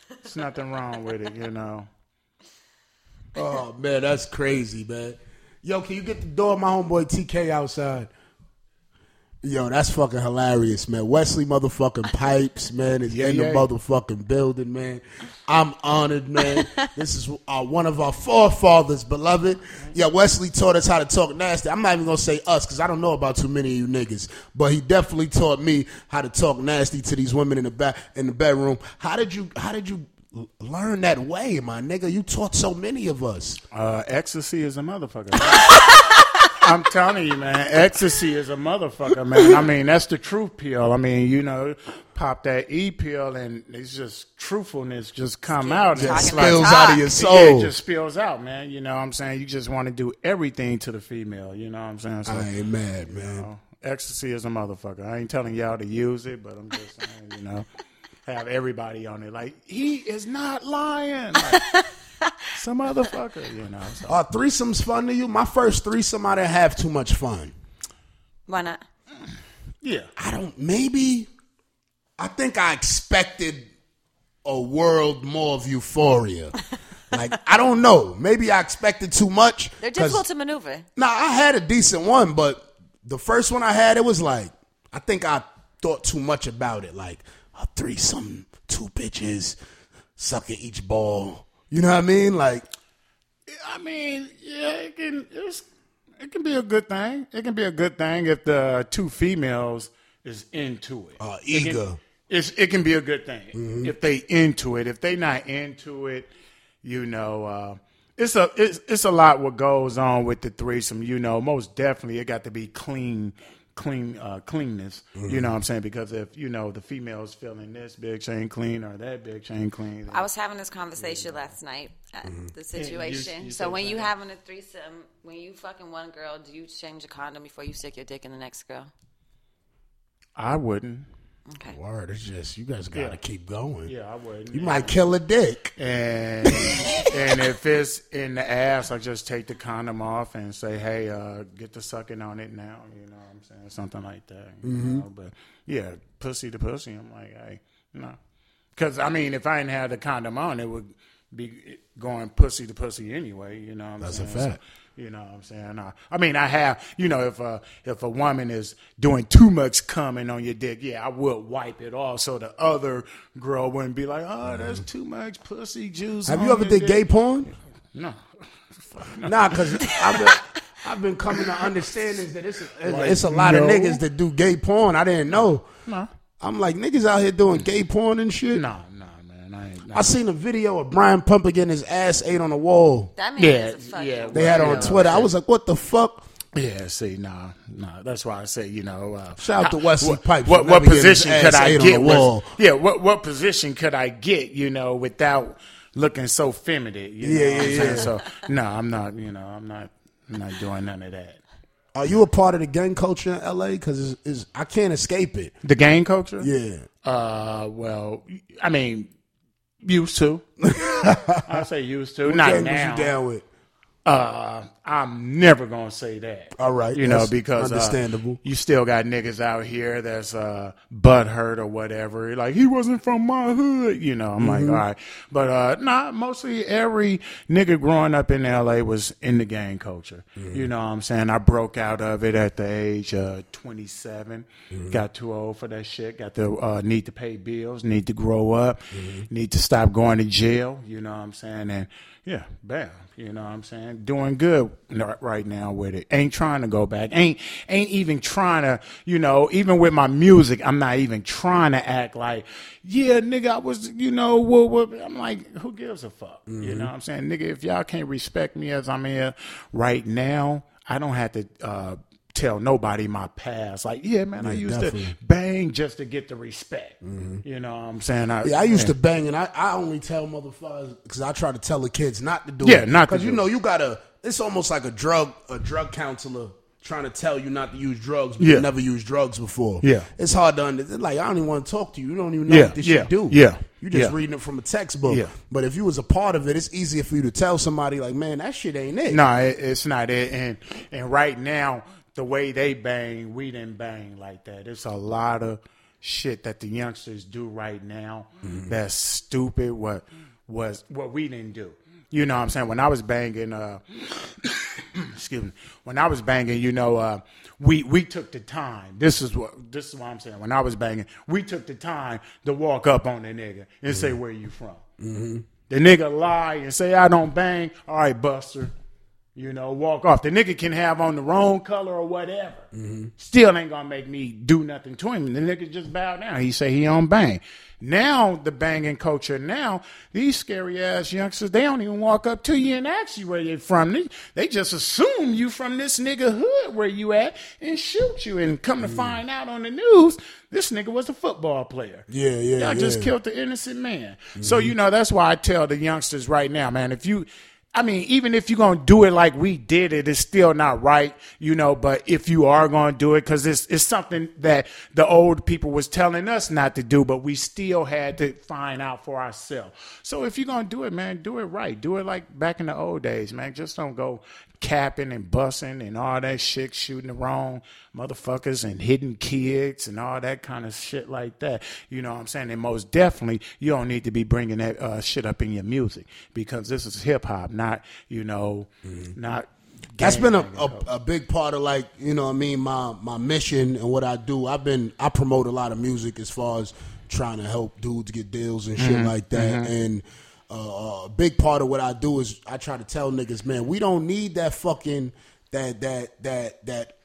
it's nothing wrong with it, you know. Oh man, that's crazy, man. Yo, can you get the door of my homeboy TK outside? Yo, that's fucking hilarious, man. Wesley motherfucking Pipes, man, is in the yeah. motherfucking building, man. I'm honored, man. *laughs* this is uh, one of our forefathers, beloved. Yeah, Wesley taught us how to talk nasty. I'm not even gonna say us because I don't know about too many of you niggas, but he definitely taught me how to talk nasty to these women in the back in the bedroom. How did you? How did you? L- Learn that way, my nigga. You taught so many of us. Uh, ecstasy is a motherfucker. I'm telling you, man. Ecstasy is a motherfucker, man. I mean, that's the truth pill. I mean, you know, pop that E pill and it's just truthfulness just come out. It Talking it's about spills talk. out of your soul. Yeah, soul. it just spills out, man. You know what I'm saying? You just want to do everything to the female. You know what I'm saying? So, I ain't mad, man. know, ecstasy is a motherfucker. I ain't telling y'all to use it, but I'm just saying, you know, have everybody on it. Like, he is not lying. Like, *laughs* some motherfucker, you know. So. Are threesomes fun to you? My first threesome, I didn't have too much fun. Why not? Yeah. I don't. Maybe. I think I expected a world more of euphoria. *laughs* like I don't know. Maybe I expected too much. They're difficult to maneuver. Nah, I had a decent one, but the first one I had, it was like I think I thought too much about it. Like a threesome, two bitches, sucking each ball. You know what I mean? Like I mean, yeah, it can it's, it can be a good thing. It can be a good thing if the two females is into it. Uh, It can- eager. it's, it can be a good thing if they into it. If they not into it, you know, uh, it's a it's, it's a lot what goes on with the threesome. You know, most definitely it got to be clean. Clean uh, cleanness, you know what I'm saying? Because if you know the female's feeling this bitch ain't clean or that bitch ain't clean, then- I was having this conversation last night at the situation. you so when you that. having a threesome, when you fucking one girl, do you change a condom before you stick your dick in the next girl? I wouldn't. Okay. word, it's just you guys got to Yeah. keep going. Yeah, I wouldn't. You might kill a dick. and *laughs* and if it's in the ass, I just take the condom off and say, "Hey, uh, get the sucking on it now." You know what I'm saying? Something like that. You know? But yeah, pussy to pussy. I'm like, hey, no, because I mean, if I didn't have the condom on, it would be going pussy to pussy anyway. You know what I'm That's a fact. So, you know what I'm saying? I, I mean, I have, you know, if a if a woman is doing too much coming on your dick, yeah, I would wipe it off so the other girl wouldn't be like, oh, that's too much pussy juice. Have you ever did dick." gay porn? No. *laughs* Nah, because I've been, I've been coming to understanding that it's a, Like, it's a lot of niggas that do gay porn. I didn't know. No. I'm like niggas out here doing gay porn and shit. No, no, man. I ain't. I seen a video of Brian Pumper getting his ass ate on the wall. That man Yeah, is a fucking yeah, They had it on Twitter. I was like, what the fuck? Yeah, see, nah, nah. That's why I say, you know, uh, Shout out to Wesley what, Pipes What, what never getting his position could I ate on get? the was- wall. yeah, what what position could I get? You know, without looking so feminine. You know Yeah, I'm yeah, saying? yeah. So no, I'm not. You know, I'm not. I'm not doing none of that. Are you a part of the gang culture in LA? Because it's, it's, I can't escape it. The gang culture. Yeah. Uh, well, I mean, used to. *laughs* I say used to. What not now. you down with? Uh, I'm never gonna say that. All right, you know because uh, understandable. you still got niggas out here that's uh butt hurt or whatever. Like he wasn't from my hood, you know. I'm Mm-hmm. like, all right, but uh, nah. Mostly every nigga growing up in L.A. was in the gang culture. Mm-hmm. You know what I'm saying? I broke out of it at the age of 27. Mm-hmm. Got too old for that shit. Got to uh, need to pay bills. Need to grow up. Mm-hmm. Need to stop going to jail. You know what I'm saying? And yeah, bam. You know what I'm saying? Doing good right now with it. Ain't trying to go back. Ain't ain't even trying to, you know, even with my music, I'm not even trying to act like, yeah, nigga, I was, you know, what, what. I'm like, who gives a fuck? You know what I'm saying? Nigga, if y'all can't respect me as I'm here right now, I don't have to uh tell nobody my past. Like, yeah, man, I used definitely. to bang just to get the respect. You know what I'm saying? I, Yeah, I used to bang, and I, I only tell motherfuckers because I try to tell the kids not to do Yeah, it. not to because you know you gotta. It's almost like a drug a drug counselor trying to tell you not to use drugs, but Yeah. you never used drugs before. Yeah. it's hard to understand. Like I don't even want to talk to you. You don't even know Yeah, what this yeah, shit do. yeah, you just yeah. reading it from a textbook. Yeah. But if you was a part of it, it's easier for you to tell somebody like, man, that shit ain't it. No, it, it's not it. And and right now, the way they bang, we didn't bang like that. It's a lot of shit that the youngsters do right now Mm-hmm. that's stupid. What was what we didn't do. You know what I'm saying? When I was banging, uh, *coughs* excuse me, when I was banging, you know, uh, we we took the time. This is what this is what I'm saying. When I was banging, we took the time to walk up on the nigga and say, "Where you from?" The nigga lie and say, "I don't bang." All right, Buster. You know, walk off. The nigga can have on the wrong color or whatever. Still ain't gonna make me do nothing to him. The nigga just bow down. He say he don't bang. Now the banging culture. Now these scary ass youngsters, they don't even walk up to you and ask you where you from. They, they just assume you from this nigga hood where you at and shoot you. And come to mm. find out on the news, this nigga was a football player. Yeah, yeah, Y'all just killed the innocent man. So mm-hmm. you know that's why I tell the youngsters right now, man. If you, I mean, even if you're gonna do it like we did it, it's still not right, you know. But if you are gonna do it, because it's it's something that the old people was telling us not to do, but we still had to find out for ourselves. So if you're gonna do it, man, do it right. Do it like back in the old days, man. Just don't go capping and bussing and all that shit, shooting the wrong motherfuckers and hitting kids and all that kind of shit like that. You know what I'm saying? And most definitely, you don't need to be bringing that uh, shit up in your music because this is hip hop, not you know, mm-hmm. not. That's been a, a, a big part of like you know what I mean my my mission and what I do. I've been I promote a lot of music as far as trying to help dudes get deals and shit mm-hmm. like that. Mm-hmm. And uh, a big part of what I do is I try to tell niggas, man, we don't need that fucking that that that that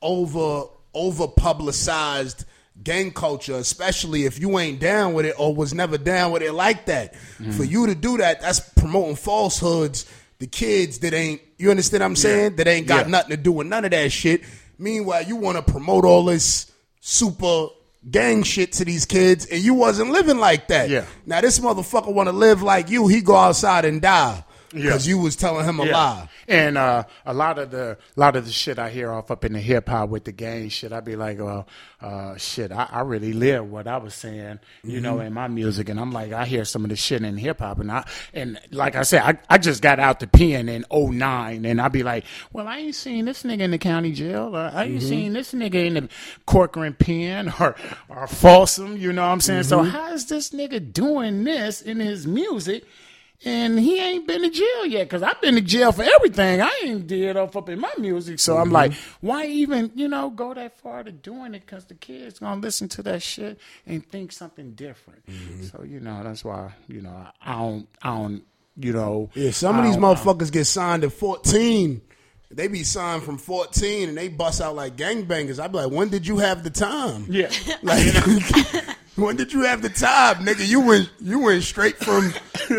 over over publicized gang culture, especially if you ain't down with it or was never down with it like that. For you to do that, that's promoting falsehoods. The kids that ain't you understand what I'm saying? That ain't got Yeah. nothing to do with none of that shit. Meanwhile, you want to promote all this super gang shit to these kids, and you wasn't living like that. Yeah. Now this motherfucker want to live like you. He go outside and die Yeah. because you was telling him a Yeah. lie. And uh, a lot of the lot of the shit I hear off up in the hip hop with the gang shit, I'd be like, well, uh, shit, I, I really live what I was saying, you know, Mm-hmm. in my music, and I'm like, I hear some of the shit in hip hop, and I and like I said, I, I just got out the pen in 09, and I'd be like, well, I ain't seen this nigga in the county jail, or I Mm-hmm. ain't seen this nigga in the Corcoran pen, or or Folsom, you know what I'm saying? So Mm-hmm. how is this nigga doing this in his music? And he ain't been to jail yet because I've been to jail for everything I ain't did off up in my music. So I'm mm-hmm. like, why even you know go that far to doing it? Because the kids gonna listen to that shit and think something different. Mm-hmm. So you know that's why you know I don't I don't you know Yeah, some of these motherfuckers get signed at 14. They be signed from 14 and they bust out like gangbangers. I'd be like, when did you have the time? yeah Like, *laughs* *laughs* when did you have the time, nigga? You went, you went straight from,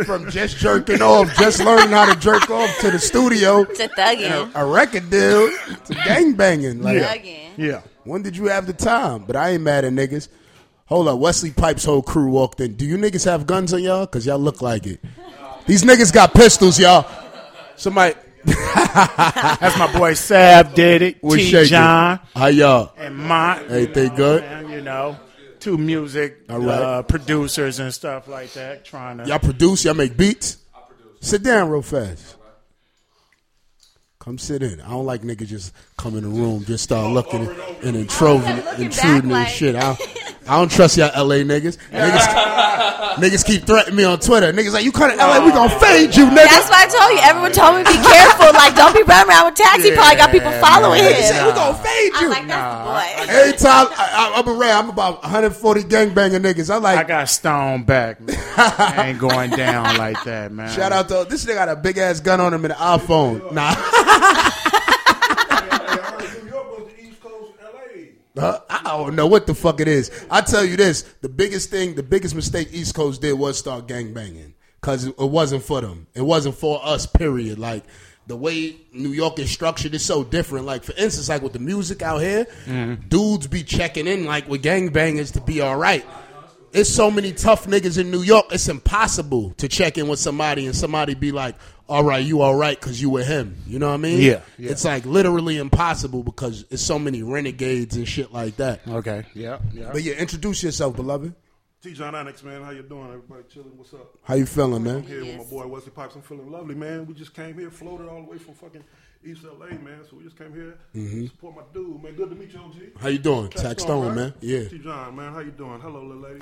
from just jerking off, just learning how to jerk off to the studio, To thugging. a record deal, to gangbanging. Like, Thugging. yeah. when did you have the time? But I ain't mad at niggas. Hold up, Wesley Pipes' whole crew walked in. Do you niggas have guns on y'all? Cause y'all look like it. These niggas got pistols, y'all. Somebody, *laughs* That's my boy Sav did it. we T. John How y'all? and Mont. Everything good? Man, you know, two music All right. uh, producers and stuff like that. Trying to Y'all produce? Y'all make beats? Sit down real fast. Come sit in. I don't like niggas just come in the room, just start looking and, and intruding, *laughs* looking intruding and shit. I, *laughs* I don't trust y'all LA niggas. *laughs* Niggas, niggas keep threatening me on Twitter. Niggas like, you come to LA, we gonna fade you, nigga. That's why I told you. Everyone told me be careful. Like, don't be running around with taxi. He probably got people following Niggas him. say, we gonna fade I'm you. like, that's the boy. Every time I, I, I'm around, I'm about 140 gangbanger niggas. I'm like, I got stone back. Man. I ain't going down like that, man. *laughs* shout out to this nigga got a big ass gun on him and an iPhone. Nah. *laughs* New York was the East Coast, LA. Huh? I don't know what the fuck it is. I tell you this: the biggest thing, the biggest mistake East Coast did was start gang banging because it wasn't for them. It wasn't for us. Period. Like the way New York is structured is so different. Like for instance, like with the music out here, mm-hmm. dudes be checking in like with gangbangers to be all right. It's so many tough niggas in New York. It's impossible to check in with somebody and somebody be like, "All right, you all right?" Because you with him. You know what I mean? Yeah, yeah. It's like literally impossible because it's so many renegades and shit like that. Okay. Yeah. Yeah. But yeah, introduce yourself, beloved. T. John Annex, man. How you doing? Everybody chilling? What's up? How you feeling, I'm man? here with my boy Wesley Pipes. I'm feeling lovely, man. We just came here, floated all the way from fucking East LA, man. So we just came here Mm-hmm. to support my dude, man. Good to meet you, OG. How you doing? Tax Stone, right? man. Yeah. T. John, man. How you doing? Hello, little lady.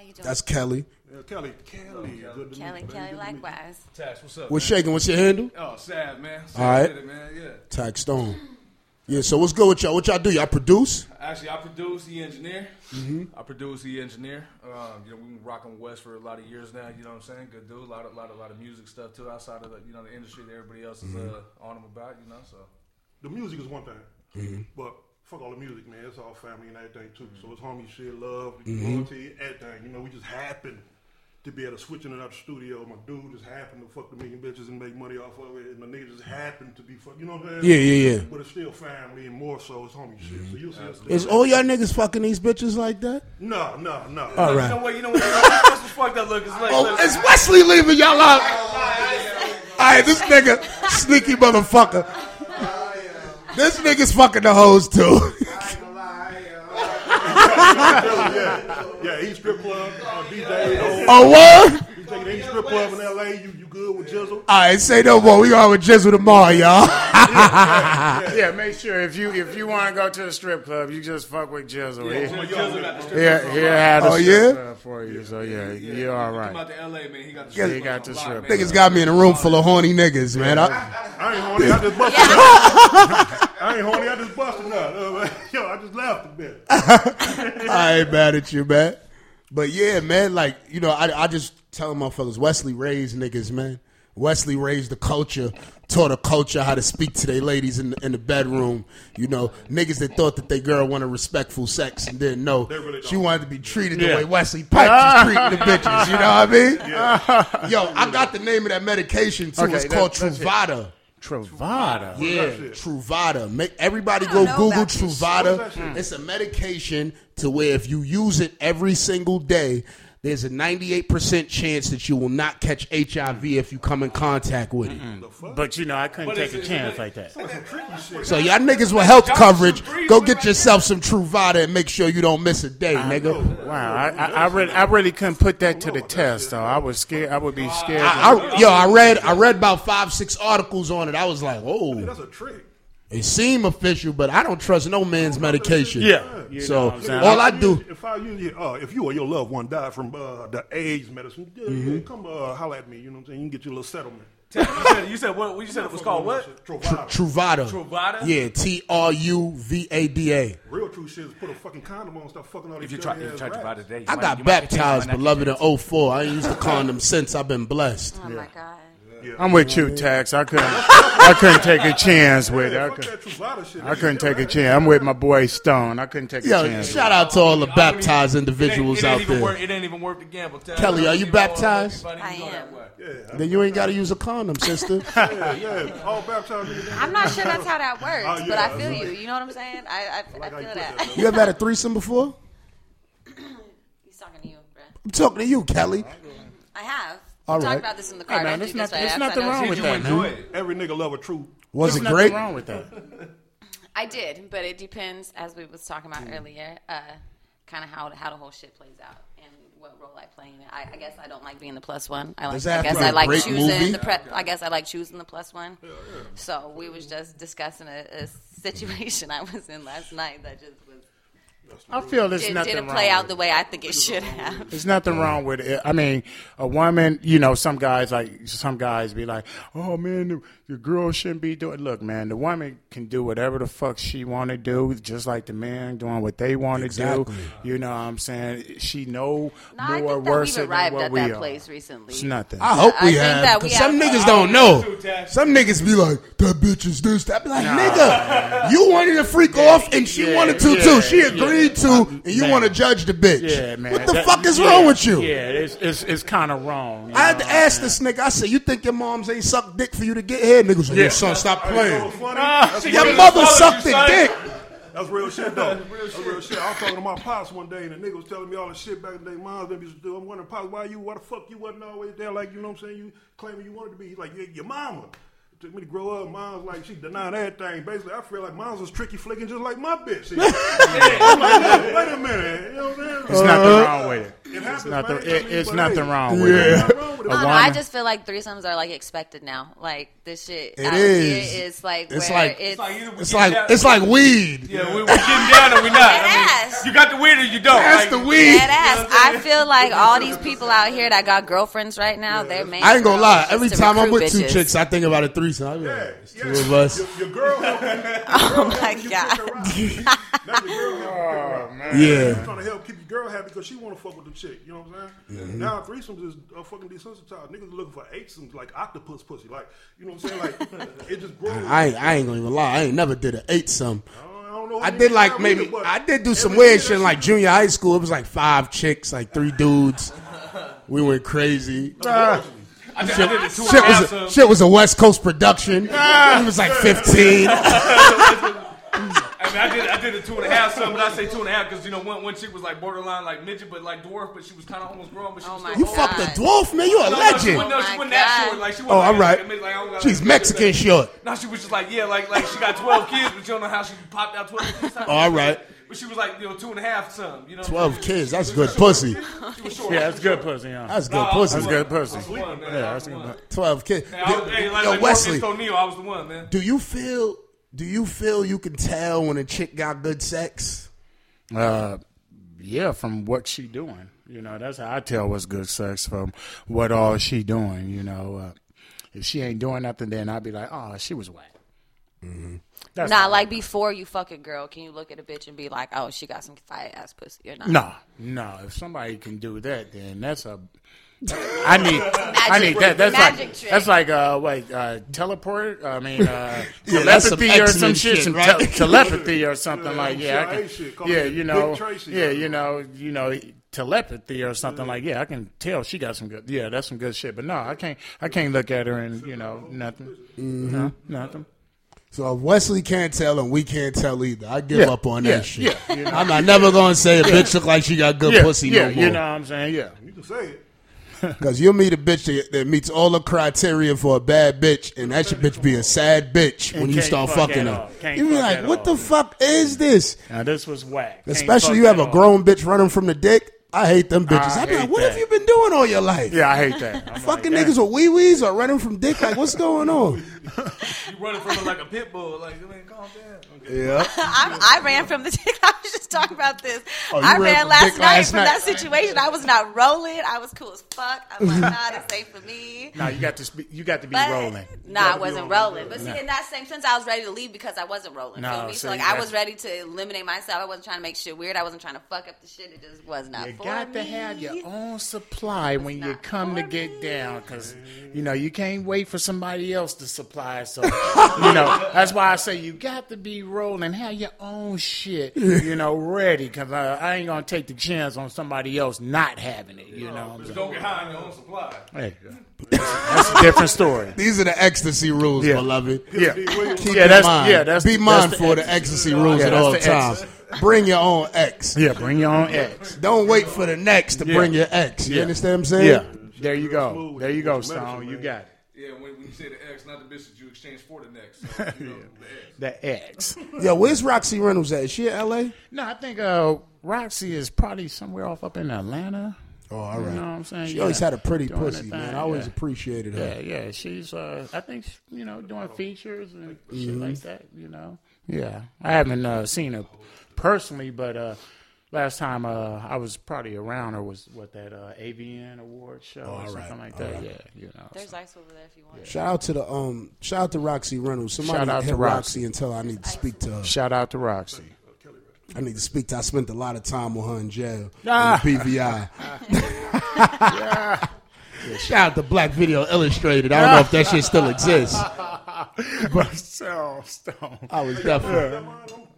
How How you doing? That's Kelly. Yeah, Kelly, Kelly, good to Kelly, meet you, Kelly. Good to meet you. likewise. Tax, what's up? What's man? shaking? What's your handle? Oh, sad man. Sad All right. with it, man. Yeah. Tax Stone. Yeah. So what's good with y'all? What y'all do? Y'all produce? Actually, I produce, he engineer. Mm-hmm. I produce, he engineer. Um, you know, we've been rocking West for a lot of years now. You know what I'm saying? Good dude. A lot of, lot of, lot of music stuff too outside of the, you know, the industry that everybody else is Mm-hmm. uh, on him about. You know, so The music is one thing, Mm-hmm. but fuck all the music, man. It's all family and everything too. So it's homie shit, love, Mm-hmm. loyalty, everything. You know, we just happen to be able to switch in and out the studio. My dude just happened to fuck the million bitches and make money off of it, and the niggas just happened to be fuck. You know what I'm saying? Yeah, yeah, yeah. But it's still family, and more so it's homie shit. So you'll see us. Is all y'all niggas fucking these bitches like that? No, no, no. All You right. know what? You know what? That's what fucked up. Look, it's like, Oh, look, is Wesley leaving y'all out? All right, this nigga, sneaky motherfucker. This nigga's fucking the hoes too. yeah, yeah. He strip club, uh, DJ. Oh, oh, what? you taking any strip club in L.A. You you good with Jizzle? All right, say no more. We going with Jizzle tomorrow, y'all. *laughs* Yeah, make sure if you if you want to go to a strip club, you just fuck with Jizzle. Yeah, He- Jizzle got the strip Here, club here had a Oh, strip yeah? club for you. So yeah, you're all Come right. out to LA, man. He got the Yeah, strip he got clubs the strip. Niggas got me in a room full of horny niggas, man. I, I ain't horny. I just busted. *laughs* nut. I ain't horny. I just busted nut. Uh, *laughs* Yo, I just laughed a bit. *laughs* I ain't mad at you, man. But yeah, man, like, you know, I, I just tell motherfuckers, Wesley raised niggas, man. Wesley raised the culture, taught the culture how to speak to their ladies in the, in the bedroom. You know, niggas that thought that they girl wanted respectful sex and didn't know really she wanted to be treated the way Wesley Pipes is *laughs* treating the bitches. You know what I mean? Yeah. Yo, I got the name of that medication too. Okay, it's called Truvada. it. Truvada. Yeah. Truvada. Make everybody I go don't know Google about this. Truvada. What's that shit? It's a medication to where if you use it every single day, there's a 98% chance that you will not catch HIV if you come in contact with it. But you know, I couldn't But take it's- a it's chance like- like that. So y'all niggas with health coverage, go get yourself some Truvada and make sure you don't miss a day, nigga. Wow, I, I, I really, I really couldn't put that to the test. though. I was scared. I would be scared. I, I, yo, I read I read about five six articles on it. I was like, oh, That's a trick. It seemed official, but I don't trust no man's medication. Yeah. You So what all I do. If I use, uh, if you or your loved one died from uh, the AIDS medicine, yeah, Mm-hmm. yeah, come uh, holler at me. You know what I'm saying? You can get you a little settlement. You said, you said what? You said it was called what? Truvada. Truvada. Truvada? Yeah, T R U V A D A. Real true shit is put a fucking condom on and start fucking all these If you try, if dirty you ass try to rats. buy today, you I might- got you might get baptized, beloved, in might 04. I ain't used a condom since. I've been blessed. Oh my god. I'm with you, Tax. I couldn't, I couldn't take a chance with it. I, fuck could, that Truvada shit. I couldn't take a chance. I'm with my boy Stone. I couldn't take a Yo, chance. shout out to all the I mean, baptized it ain't- individuals it ain't out there. Worth, it ain't even worth the gamble. Tell Kelly, are you you baptized? I am. Yeah, Then you ain't got to use a condom, *laughs* sister. yeah, yeah. All baptized. I'm not sure that's how that works, Oh, yeah, but I feel right. you. You know what I'm saying? I, I, I like how you feel put that. that, You ever had a threesome before? *clears throat* He's talking to you, bro. I'm talking to you, Kelly. I have. All we right. talked about this in the car. Hey, man, Don't it's do not- right it's nothing I wrong you- with you that, enjoy man. it? Every nigga love a truth. Was There's it nothing great? wrong with that. *laughs* I did, but it depends, as we was talking Mm. about earlier, uh, kind of how how the whole shit plays out and what role I play in it. I, I guess I don't like being the plus one. I like. I guess to be I a like choosing movie? the prep. I guess I like choosing the plus one. So we was just discussing a, a situation I was in last night that just was I feel there's did, nothing didn't wrong play with out it. the way I think it should have. There's nothing wrong with it. I mean, a woman, you know, some guys like some guys be like, "Oh man, the, the girl shouldn't be doing." Look, man, the woman can do whatever the fuck she want to do, just like the man doing what they want to Exactly. do. You know what I'm saying? She know No, I more think that worse we've than arrived what at we that are. place recently. It's nothing. I hope I we think have. that we Because some have- niggas don't know. Some niggas be like, that bitch is this. That be like, nigga, you wanted to freak off and she yeah, wanted to yeah, too. She yeah. agreed to, uh, and you want to judge the bitch. yeah, man. What the That- fuck is yeah, wrong with you? Yeah, it's it's, it's kind of wrong. I had know? to ask this nigga. I said, "You think your moms ain't suck dick for you to get here?" Niggas like, Yeah. "Yo, son, stop You know playing." what's funny? Ah, Your mother sucked the dick. That's real shit though. That's real shit. I was talking to my pops one day, and the nigga was telling me all the shit back in the day. Moms them used to do. I'm wondering, pops, why you? Why the fuck you wasn't always there? Like you know what I'm saying? You claiming you wanted to be. He's like, your, your mama. It took me to grow up. Mom's like she denied everything. Basically, I feel like mom's was tricky flicking just like my bitch. *laughs* I'm like, wait, wait a minute. You know what I'm saying? It's nothing uh-huh. wrong with it. It happens, It's nothing. man. It, it's nothing wrong with Yeah. it. Wrong with I it. don't know. woman. I just feel like threesomes are like expected now. Like this shit It out is. here is like It's where like- it's, It's like It's like down- it's like weed. yeah, we, are getting down or we're not. I mean, you got the weed or you don't. That's Like, the weed. dead ass. I feel like all these people out here that got girlfriends right now, they're main. I ain't gonna lie. Every time I'm recruit with two chicks, I think about a threesome. I be like, it's yeah. two of us. Your, your girl help *laughs* you. Oh my god. fuck around. *laughs* Now your girl help you. Yeah. You trying to help keep your girl happy because she want to fuck with the chick. You know what I'm saying? Now threesomes is uh, fucking desensitized. Niggas looking for eightsomes like octopus pussy. Like you know what I'm saying? Like it just *laughs* grows. I ain't, I ain't gonna even lie. I ain't never did an eight some. I. I did like maybe either, I did do some every weird shit in like junior high school. It was like five chicks, like three dudes. We went crazy. I did, I did the two and a Shit was a, shit was a West Coast production. *laughs* Ah. It was like fifteen. *laughs* I mean, I did, I did a two and a half some, but I say two and a half because you know one, one chick was like borderline like midget, but like dwarf, but she was kind of almost grown, but she Oh was my still You God. fucked a dwarf, man. You a No, no, she legend. wasn't, no, Oh she my wasn't that short. Like she wasn't Oh, like, all right. Like, a mid- like, I don't She's like, Mexican short. No, she was just like, yeah, like like she got twelve kids, but you don't know how she popped out twelve kids. Oh, all right. But she was like, you know, two and a half some. You know, Twelve kids. That's good pussy. short. She was short. Yeah, that's good pussy. Yeah. That's good No, I was pussy. That's one. good pussy. I was the one, man. Yeah, that's the good. one. Twelve kids. Hey, I was, hey, like, Yo, like Wesley, Morpheus O'Neal, I was the one, man. do you feel? Do you feel you can tell when a chick got good sex? Uh, yeah, from what she doing. You know, that's how I tell what's good sex from what all she doing. You know, uh, if she ain't doing nothing, then I'd be like, oh, she was whack. That's Not like before you fuck a girl, can you look at a bitch and be like, oh, she got some fire ass pussy or not? No, no. If somebody can do that, then that's a. *laughs* I need. I need that. That's Magic like trick. that's like uh wait uh teleport. I mean uh *laughs* *laughs* Yeah, that's some telepathy or some shit, shit, some right? te- telepathy or something Yeah, like some yeah. I can, shit, yeah, you know, Tracy. yeah, you know, you know, telepathy or something like yeah. I can tell she got some good. Yeah, that's some good shit. But no, I can't. I can't look at her and you know nothing. Mm-hmm. No, nothing. So if Wesley can't tell and we can't tell either, I give Yeah, up on yeah, that shit. yeah, you know. I'm not never gonna say a bitch look like she got good Yeah, pussy yeah, no more. you know what I'm saying? Yeah. You can say it. Because you'll meet a bitch that, that meets all the criteria for a bad bitch, and that should bitch be a sad bitch when you start fuck fucking her. all. Can't You be like, at what all." the fuck is this? Now this was whack. Can't Especially you have at a all. grown bitch running from the dick. I hate them bitches. I I be like, what that. have you been doing all your life? Yeah, I hate that. *laughs* Fucking like, niggas with wee wees or running from dick. Like, what's going on? *laughs* You running from her like a pit bull, like man, calm down. Okay. Yeah. *laughs* I, I ran from the dick. *laughs* I was just talking about this. Oh, I ran ran last night last from night. that situation. I was not rolling. I was cool as fuck. I'm like, nah, this ain't for me. No, you got to spe- you got to be But, rolling. Nah, I wasn't rolling. But see, in that same sense, I was ready to leave because I wasn't rolling. No, feel me? see, So like, I was ready to eliminate myself. I wasn't trying to make shit weird. I wasn't trying to fuck up the shit. It just was not for me. You for got me. to have your own supply when you come to get me. down, because you know you can't wait for somebody else to supply. So you know that's why I say you got to be rolling, have your own shit, you know, ready. Because uh, I ain't gonna take the chance on somebody else not having it. You know, what I'm Just saying? don't get high on your own supply. Hey, that's a different story. These are the ecstasy rules, Yeah. beloved. Yeah, Keep yeah, in that's mind. yeah, that's be that's mindful of the the ecstasy rules Yeah, at all times. Bring your own X. Yeah, bring your own X. Don't wait for the next to Yeah. bring your X. You Yeah. understand what I'm saying? Yeah, there you go. There you go, Stone. You got it. Yeah, when, when you say the X, not the bitch that you exchange for the next. So, *laughs* you know, the X. The X. *laughs* Yo, where's Roxy Reynolds at? Is she in L.A.? No, I think uh, Roxy is probably somewhere off up in Atlanta. Oh, all right. You know what I'm saying? She Yeah. always had a pretty Doing pussy, her man. I always yeah. appreciated her. Yeah, yeah. She's uh I think you know, doing features and shit like that, you know. Yeah. I haven't uh, seen her personally, but uh last time uh I was probably around or was what that uh AVN award show or something right, like that. right. Yeah, you know. There's ice over there if you want. Shout out to the um, shout out to Roxy Reynolds. Somebody Shout out hit to Roxy. Roxy. and tell I need to speak to her. Shout out to Roxy. I need to speak to. I spent a lot of time with her in jail. Ah. in the PVI. *laughs* *laughs* Shout out to Black Video Illustrated. I don't know if that shit still exists. *laughs* but so Stone. I was definitely,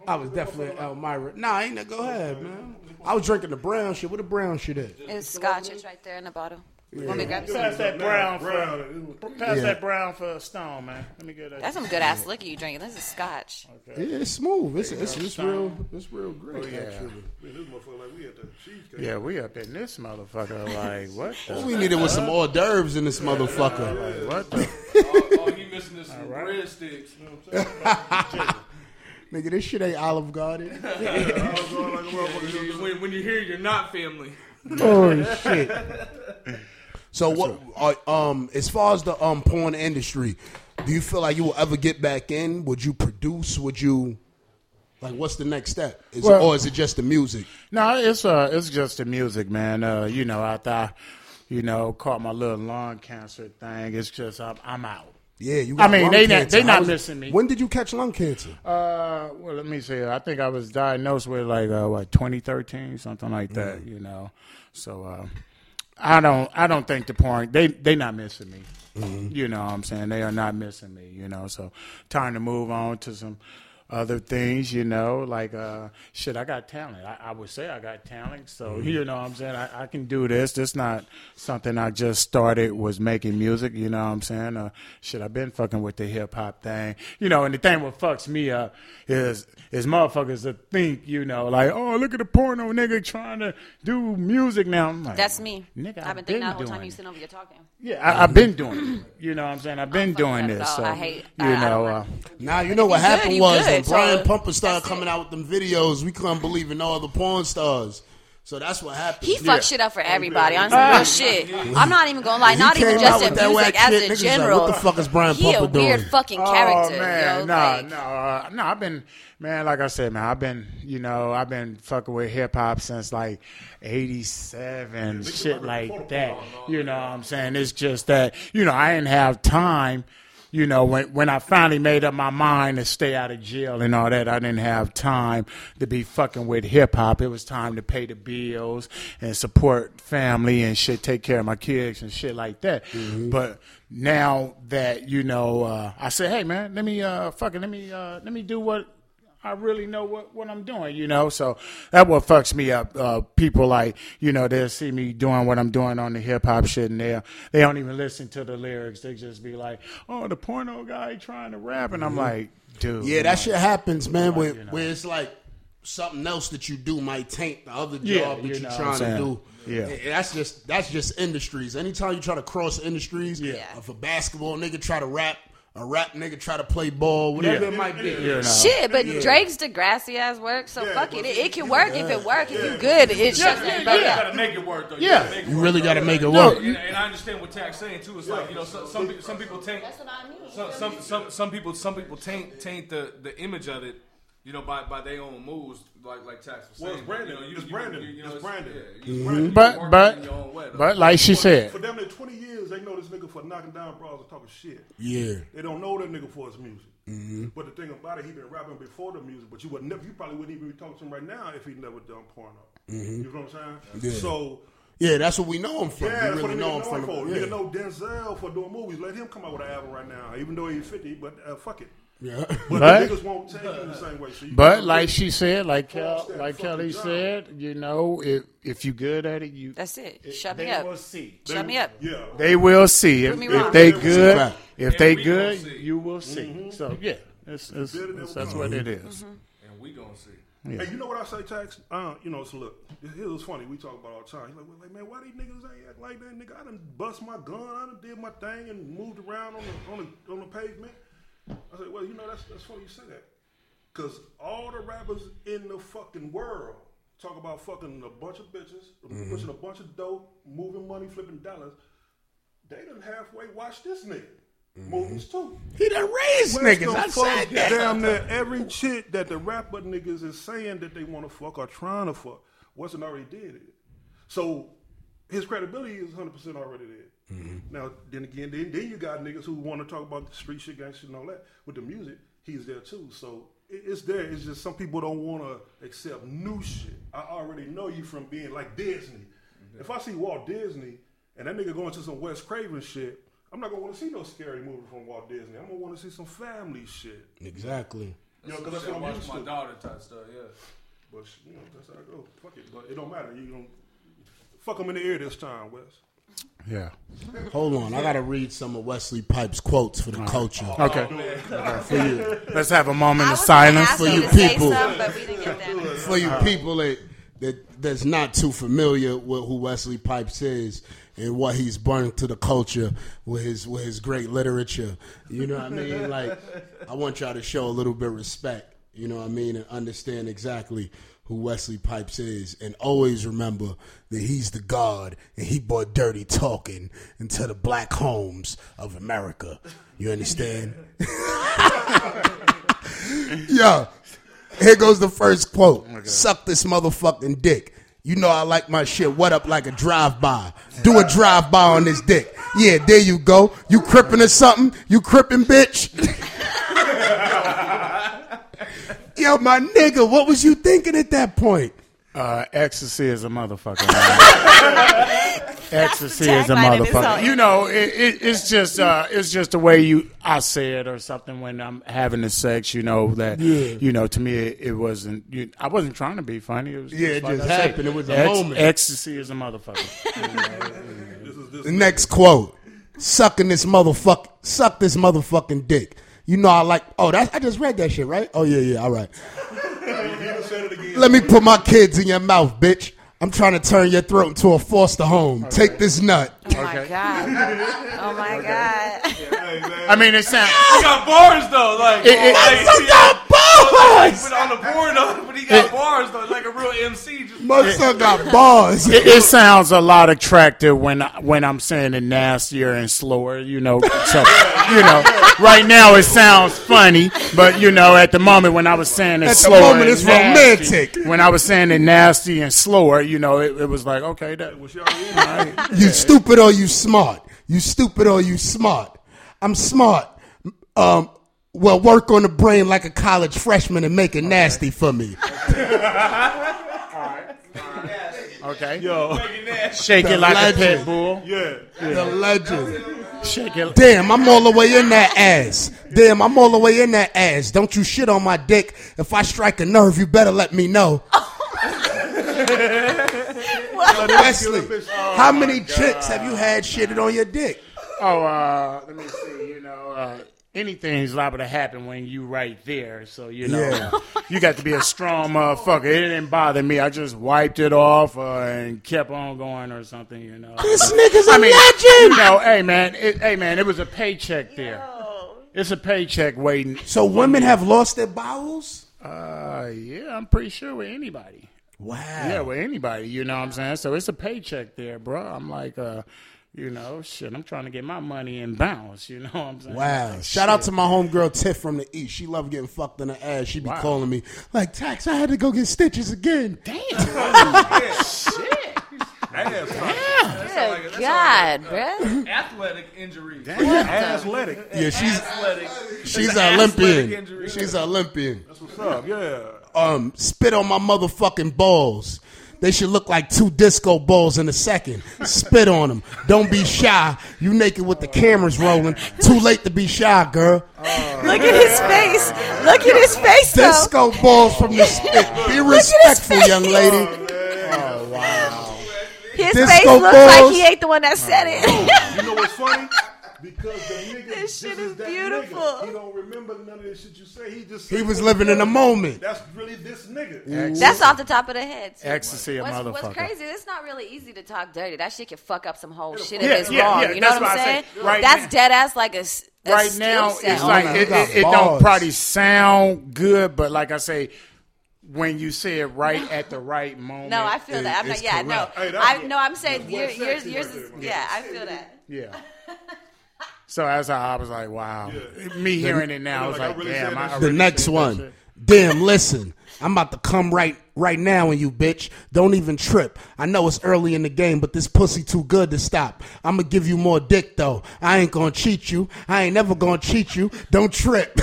I was definitely Elmira. Nah, ain't that? Go ahead, man. I was drinking the brown shit. What the brown shit is? It's scotch. It's right there in the bottle. Let me to grab some? Pass that brown for Brown. pass Yeah. that brown for Stone, man. Let me get that. That's some good ass liquor you drinking. This is scotch. Yeah, it's smooth. It's it's, it's real. It's real great. Oh, yeah. Actually, Man, this motherfucker like we at the cheesecake. Yeah, we up in this motherfucker like what the we needed was some hors d'oeuvres in this motherfucker. what the all, *laughs* all oh, oh, he missing this some breadsticks. You know what I'm *laughs* saying? Nigga, this shit ain't Olive Garden. I was going like a motherfucker. when, when you hear you're not family. oh shit. *laughs* So what? Are, um, as far as the um porn industry, do you feel like you will ever get back in? Would you produce? Would you? Like, what's the next step? Is Well- or is it just the music? No, it's uh, it's just the music, man. Uh, you know, after I, you know, caught my little lung cancer thing, it's just I'm, I'm out. Yeah, you. I mean, they not- cancer. they not was- missing me. When did you catch lung cancer? Uh, well, let me see. I think I was diagnosed with like uh, what 2013, something like that. Mm. You know, so uh, I don't I don't think the porn they they not missing me. Mm-hmm. You know, what I'm saying they are not missing me. You know, so time to move on to some other things. You know, like uh, shit. I got talent. I, I would say I got talent. So Mm-hmm. you know, what I'm saying I, I can do this. This not something I just started was making music. You know, what I'm saying uh, shit. I've been fucking with the hip hop thing. You know, and the thing what fucks me up is is motherfuckers that think you know like oh look at the porno nigga trying to do music now. I'm like, That's me. Nigga, I've been thinking that whole time you it. sitting over here talking. Yeah, I, I've been doing it. You know what I'm saying? I've been fucking doing this. So. I hate- you I- I know, don't uh, Now you know what you good, happened was good, when Brian so Pumper started coming it. out with them videos. We couldn't believe in all the porn stars. So that's what happened. He fucked shit up for everybody. On some real shit. I'm not even gonna lie. He Not even just with in that music, whack as a Niggas like, general. what the fuck is Brian he a Pumper weird doing? fucking Oh character. man, yo. no, like, no, uh, no. I've been, man, like I said, man, I've been, you know, I've been fucking with hip hop since like '87, shit like that. You know what I'm saying? It's just that, you know, I didn't have time. You know, when when I finally made up my mind to stay out of jail and all that, I didn't have time to be fucking with hip hop. It was time to pay the bills and support family and shit, take care of my kids and shit like that. But now that you know, uh, I said, hey man, let me uh, fucking let me uh, let me do what I really know what, what I'm doing, you know. So that what fucks me up. Uh, people like you know they'll see me doing what I'm doing on the hip hop shit, and they they don't even listen to the lyrics. They just be like, "Oh, the porno guy trying to rap," and I'm like, "Dude, Yeah, that shit happens, man. Where, you know. where it's like something else that you do might taint the other job Yeah, that you you're trying to do. Yeah. And that's just that's just industries. Anytime you try to cross industries, Yeah. if a basketball nigga try to rap, a rap nigga try to play ball, whatever Yeah. it might be. You know. Shit, but Drake's Degrassi ass work, so Yeah, fuck it. It, it can work if it work. If you good, it shuts everybody You up. gotta make it work though. You Yeah. gotta make it You work, really though. got to make it No, work. And, and I understand what Tax saying too. It's like you know, some some, people- some people taint That's what I mean. some, some some some people some people taint taint the, the image of it, you know, by, by their own moves, like like Tax was Well, saying. it's branding. You know, you, It's you- branding. You, you know, It's branding. Yeah, you- mm-hmm. you But market but in your own way, but like she said, For them, in 20 years, they know this nigga for knocking down bras and talking shit. Yeah. They don't know that nigga for his music. Mm-hmm. But the thing about it, he been rapping before the music. But you would never, you probably wouldn't even be talking to him right now if he never done porno. Mm-hmm. You know what I'm saying? Yeah. So Yeah, that's what we know him from. yeah, we that's really what a know him know from. him for. the- Nigga know Denzel for doing movies. Let him come out with an album right now, even though he's 50. But uh, fuck it. Yeah. But, But- the niggas won't take him the same way. So but like she said, like Kel, False like Kelly said, you know, if if you good at it, you That's it. Shut they me up. will see. Shut me up. yeah. They will see if, me if they good. fact. If And they good, gonna see. you will see. So yeah, it's, it's, it's- that's what it is. and we gonna see. Hey, you know what I say, Tax? Uh, you know, so look, it was funny. We talk about all the time. He's like, well, like, man, why these niggas ain't act like that, nigga? I done bust my gun, I done did my thing and moved around on the on the on the pavement. I said, well, you know, that's that's funny you say that, because all the rappers in the fucking world talk about fucking a bunch of bitches, mm-hmm. pushing a bunch of dope, moving money, flipping dollars. They done halfway watch this nigga. Mm-hmm. Movies too. He done raised Where's niggas. I said that. Damn near every chick that the rapper niggas is saying that they want to fuck or trying to fuck wasn't already did it. So his credibility is 100 percent already there. Mm-hmm. Now then again, then, then you got niggas who want to talk about the street shit, gangster, and all that with the music. He's there too. So it, it's there. It's just some people don't want to accept new shit. I already know you from being like Disney. If I see Walt Disney and that nigga going to some Wes Craven shit. I'm not gonna want to see no scary movie from Walt Disney. I'm gonna want to see some family shit. Exactly. You know, because that's Shit, what I I'm watch used my to. daughter type stuff. Yeah. But you know, that's how I go. Fuck it, but it don't matter. You don't fuck them in the ear this time, Wes. Yeah. Hold on. I got to read some of Wesley Pipes' quotes for the culture. Okay. For you, Let's have a moment I of silence. for you you to say people. something, but we didn't get that. *laughs* for you people that, that that's not too familiar with who Wesley Pipes is and what he's brought to the culture with his with his great literature. You know what I mean? Like, I want y'all to show a little bit of respect. You know what I mean? And understand exactly who Wesley Pipes is. And always remember that he's the God and he brought dirty talking into the black homes of America. You understand? *laughs* Yo, here goes the first quote. Oh Suck this motherfucking dick. You know I like my shit what up like a drive-by. Do a drive-by on this dick. Yeah, there you go. You crippin' or something? You crippin', bitch? *laughs* Yo, my nigga, what was you thinking at that point? Uh, ecstasy is a motherfucker. *laughs* ecstasy is a tagline in his motherfucker. You know, it, it, it's just uh, it's just the way you I say it or something when I'm having the sex. You know that. Yeah. You know, to me it, it wasn't. You, I wasn't trying to be funny. It was Yeah, it just I happened. It was a moment. Ecstasy is a motherfucker. *laughs* The next quote: "Sucking this motherfuck, suck this motherfucking dick." You know I like. Oh, that I just read that shit, right? Oh yeah, yeah. All right. He done said it again. Let me put my kids in your mouth, bitch. I'm trying to turn your throat into a foster home. Take this nut. Oh my god. Oh my god. *laughs* Hey, man. I mean, it sounds. He got bars though, like, It- it- like, I got bars. But on the board though, but he got bars though, like a real MC. Just My son got bars. It, it sounds a lot attractive when I, when I'm saying it nastier and slower, you know. So, you know, right now it sounds funny, but you know, at the moment when I was saying it At the moment, and it's nasty, romantic. When I was saying it nasty and slower, you know, it, it was like okay, that Was y'all in? You stupid or you smart? You stupid or you smart? I'm smart. Um, well, work on the brain like a college freshman and make it nasty for me. *laughs* okay. Yo, Shake it like legend. a pit bull. yeah. The legend. Shake it. Damn, I'm all the way in that ass. Damn, I'm all the way in that ass. Don't you shit on my dick. If I strike a nerve, you better let me know. *laughs* Wesley, how many chicks have you had shitted on your dick? Oh, uh, let me see. You know, uh, anything's liable to happen when you right there. So you know, Yeah. *laughs* you got to be a strong motherfucker. It didn't bother me. I just wiped it off uh, and kept on going or something. You know. This nigga's a I mean, legend. you know, hey man, it, hey man, it was a paycheck there. It's a paycheck waiting. So women have lost their bowels? Uh, yeah, I'm pretty sure with anybody. Wow. Yeah, with anybody, you know what I'm saying? So it's a paycheck there, bro. I'm like, uh, you know, shit, I'm trying to get my money in bounce, you know what I'm saying? Wow. Like, Shout out to my homegirl Tiff from the East. She loved getting fucked in the ass. She be Wow. calling me, like, Tax, I had to go get stitches again. ass, *laughs* Good God, bruh. athletic injury. Athletic. Yeah, she's Athletic. she's an an athletic Olympian. injury. She's an Olympian. That's what's up. Yeah. Um, spit on my motherfucking balls. They should look like two disco balls in a second. Spit on them. Don't be shy. You naked with the cameras rolling. Too late to be shy, girl. *laughs* Look at his face. Look at his face, though. Disco balls from the spit. *laughs* Be respectful, young lady. Oh, his Disco face looks balls. like he ain't the one that said it. You know what's funny? Because the *laughs* nigga, This shit is that beautiful. Nigga. He don't remember none of this shit you say. He just He was living in the moment. That's really this nigga. That's off the top of the head. too. Ecstasy, a What's, motherfucker. what's crazy? It's not really easy to talk dirty. That shit can fuck up some whole shit Yeah, if it's yeah, wrong. yeah, you know that's what I'm saying? say. Right That's now- dead ass like a right now set it's on like them. it, it, it don't probably sound good, but like I say, when you say it right at the right *laughs* moment, No, I feel it- that. I'm not. Yeah, correct. no. Hey, that's- I no. I'm saying your, wet yours. Yours is. Yeah, I feel that. Yeah. *laughs* So as I, I was like, wow. Me hearing it now, I was like, I really damn. I, that The next one. shit. Damn, listen. I'm about to come right right now on you, bitch. Don't even trip. I know it's early in the game, but this pussy too good to stop. I'm gonna give you more dick though. I ain't gonna cheat you. I ain't never gonna cheat you. Don't trip. *laughs* *laughs*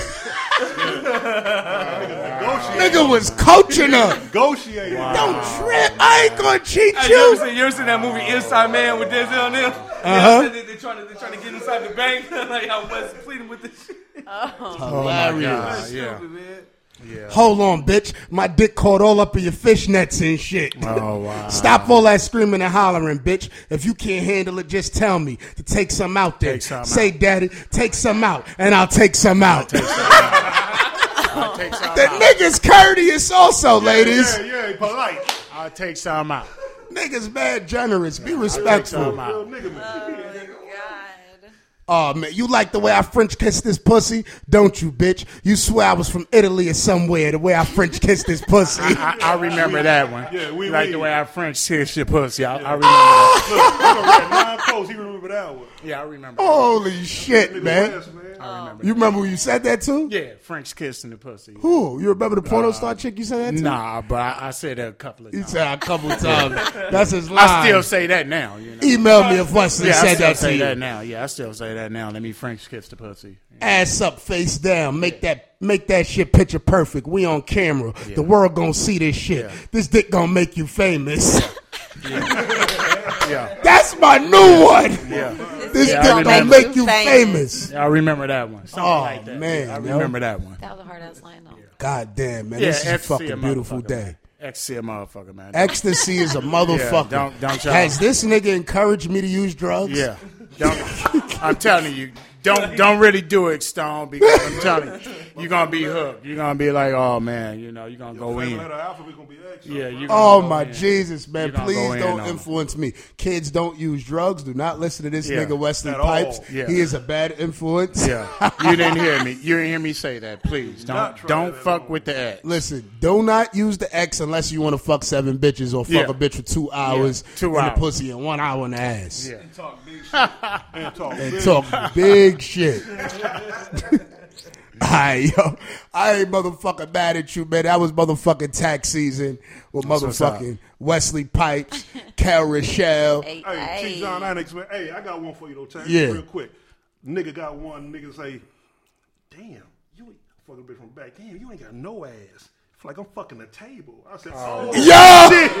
Negotiate. Nigga was coaching her. Negotiate. Don't trip. I ain't gonna cheat Hey, you ever you. seen, you ever seen that movie Inside Man with Denzel and them? Uh-huh. They, they, trying to they trying to get inside the bank, *laughs* like how Wes pleading with this shit. Hilarious. God, yeah. Stupid, man. Hold on, bitch. My dick caught all up in your fishnets and shit. Oh wow. Stop all that screaming and hollering, bitch. If you can't handle it, just tell me to take some out there. Take some Say, daddy, take some out, and I'll take some out. I'll take some *laughs* *laughs* The out. niggas courteous also, ladies. Yeah, yeah, polite. I'll take some out. Niggas mad generous. Be respectful. some out. Real nigga man. Oh, oh man, you like the way I French kissed this pussy, don't you, bitch? You swear I was from Italy or somewhere. The way I French kissed this pussy. I, I remember that one. Yeah, we- like we- the way I French kiss your pussy. I, I remember that. Look, you know, nine posts. He remember that one. Yeah, I remember. that. Holy shit, Nigga man! West, um, man. You remember when you said that too? Yeah, French kissing the pussy. Who? You remember the porno uh, star chick you said that to? Nah, but I, I said that a couple of He times. said a couple of *laughs* times. That's his line. I still say that now. You know? Email me if Wesley Yeah, I said still that to say you. that now. Yeah, I still say that now. Let me French kiss the pussy. Ass up, face down. Make that make that shit picture perfect. We on camera. The world gonna see this shit. Yeah. This dick gonna make you famous. *laughs* Yeah, That's my new one. yeah. This Yeah, I dick gonna remember. make you famous. I remember that one. Something Oh, like that. man, I yo. remember that one. That was a hard ass line though. God damn, man. Yeah, this is a ecstasy fucking beautiful motherfucker, day. man. Ecstasy a motherfucker, man. Ecstasy is a *laughs* motherfucker. don't- don't y'all- Has this nigga encouraged me to use drugs? Yeah, don't. I'm telling you, don't don't really do it, Stone, because I'm telling you, *laughs* you're gonna be hooked. You're gonna be like, oh man, you know, you're oh, gonna go in. letter alphabet gonna be X. Yeah, you. Oh my Jesus, man! Please don't on it. influence me. Kids don't use drugs. Do not listen to this Yeah. nigga Wesley At. Pipes. Yeah. He is a bad influence. Yeah, you didn't hear me. You didn't hear me say that. Please don't don't fuck with the X. Listen, do not use the X unless you want to fuck seven bitches or fuck Yeah. a bitch for two hours two in hours. the pussy and one hour in the ass. Yeah. Talk big shit. and talk. And talk big shit. *laughs* *laughs* Alright, yo. I ain't motherfucking mad at you, man. That was motherfucking tax season with what's motherfucking Wesley Pipes, Cal Rochelle. Hey, Hey, hey. T. John Annex, man. Hey, I got one for you though, Tank. Yeah. Real quick. Nigga got one. Nigga say, "Damn, you ain't fucking bitch from back. Damn, you ain't got no ass." It's like I'm fucking the table. I said, "Oh, Yo!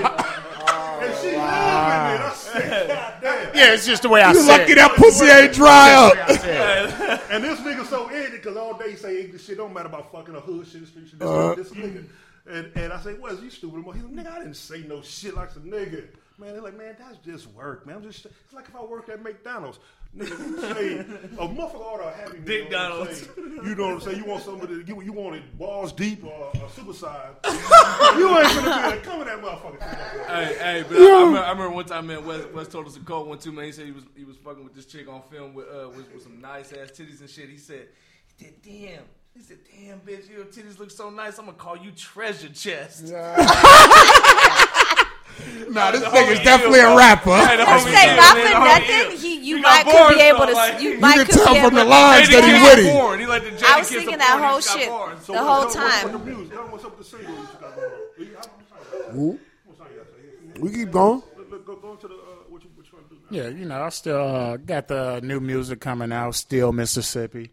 And she loving it. I said, "God damn." Yeah, it's just the way I You said. lucky it. that pussy ain't dry up. *laughs* And this nigga so ignorant because all day he say this shit don't matter about fucking a hood shit, street shit. This, Uh-huh. this nigga. And, and I say, "What? You stupid?" He's like, "Nigga, I didn't say no shit like some nigga." Man, they're like, "Man, that's just work, man. I'm just. It's like if I worked at McDonald's, nigga. You say a motherfucker order a happy meal. you know what I'm saying? You know what I'm saying? You want somebody? To you what you want it balls deep or, or super size? *laughs* you ain't gonna be coming that motherfucker. Hey, hey, but I, I, remember, I remember one time, man, Wes, Wes told us a call one too, man. He said he was he was fucking with this chick on film with uh with, with some nice ass titties and shit. He said, he said, damn. He said, damn, bitch, your titties look so nice. I'm gonna call you treasure chest. Nah, *laughs* this nigga's definitely a rapper. I homie say ill, not man, for the homie nothing. ill. He, you He might could be able to. like- You You might could tell be from the lines that he the witty. kid porn. He like the I was thinking that whole shit. The whole time. up with the music? What's up with the single you got going on? What's song you got to say? We keep going. Look, look, Go, go into the what you what you want to do now. Yeah, you know, I still uh, got the new music coming out. Still Mississippi.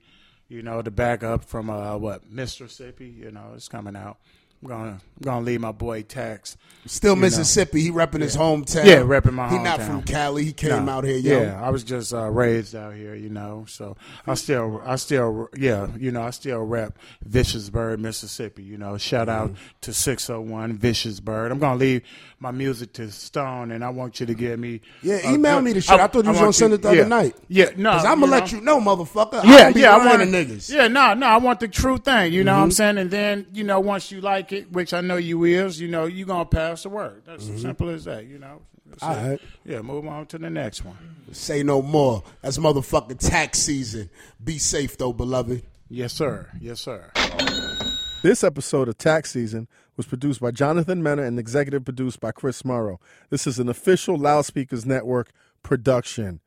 You know, the backup from uh, what Mississippi. You know, it's coming out. I'm gonna I'm gonna leave my boy Tax. Still know. Mississippi. He repping his hometown. Yeah, repping my hometown. He not from Cali. He came No. out here young. Yeah, I was just uh, raised out here, you know. So I still, I still, yeah, you know, I still rep Viciousburg, Mississippi. You know, shout out Mm-hmm. to six hundred one Viciousburg. I'm gonna leave my music to Stone, and I want you to give me. Yeah, email me the shit. I, thought you was gonna send it the yeah. other night. Yeah, no, Cause I'm gonna let know. you know, motherfucker. I Yeah, yeah, I want the niggas. Yeah, no, no, I want the true thing. You know Mm-hmm. what I'm saying? And then, you know, once you like it, which I know you is, you know, you gonna pass the word. That's as simple as that. You know. That's Mm-hmm. All it. right. Yeah, move on to the next one. Say no more. That's motherfucking tax season. Be safe though, beloved. Yes, sir. Yes, sir. This episode of Tax Season was produced by Jonathan Mena and executive produced by Chris Morrow. This is an official Loud Speakers Network production.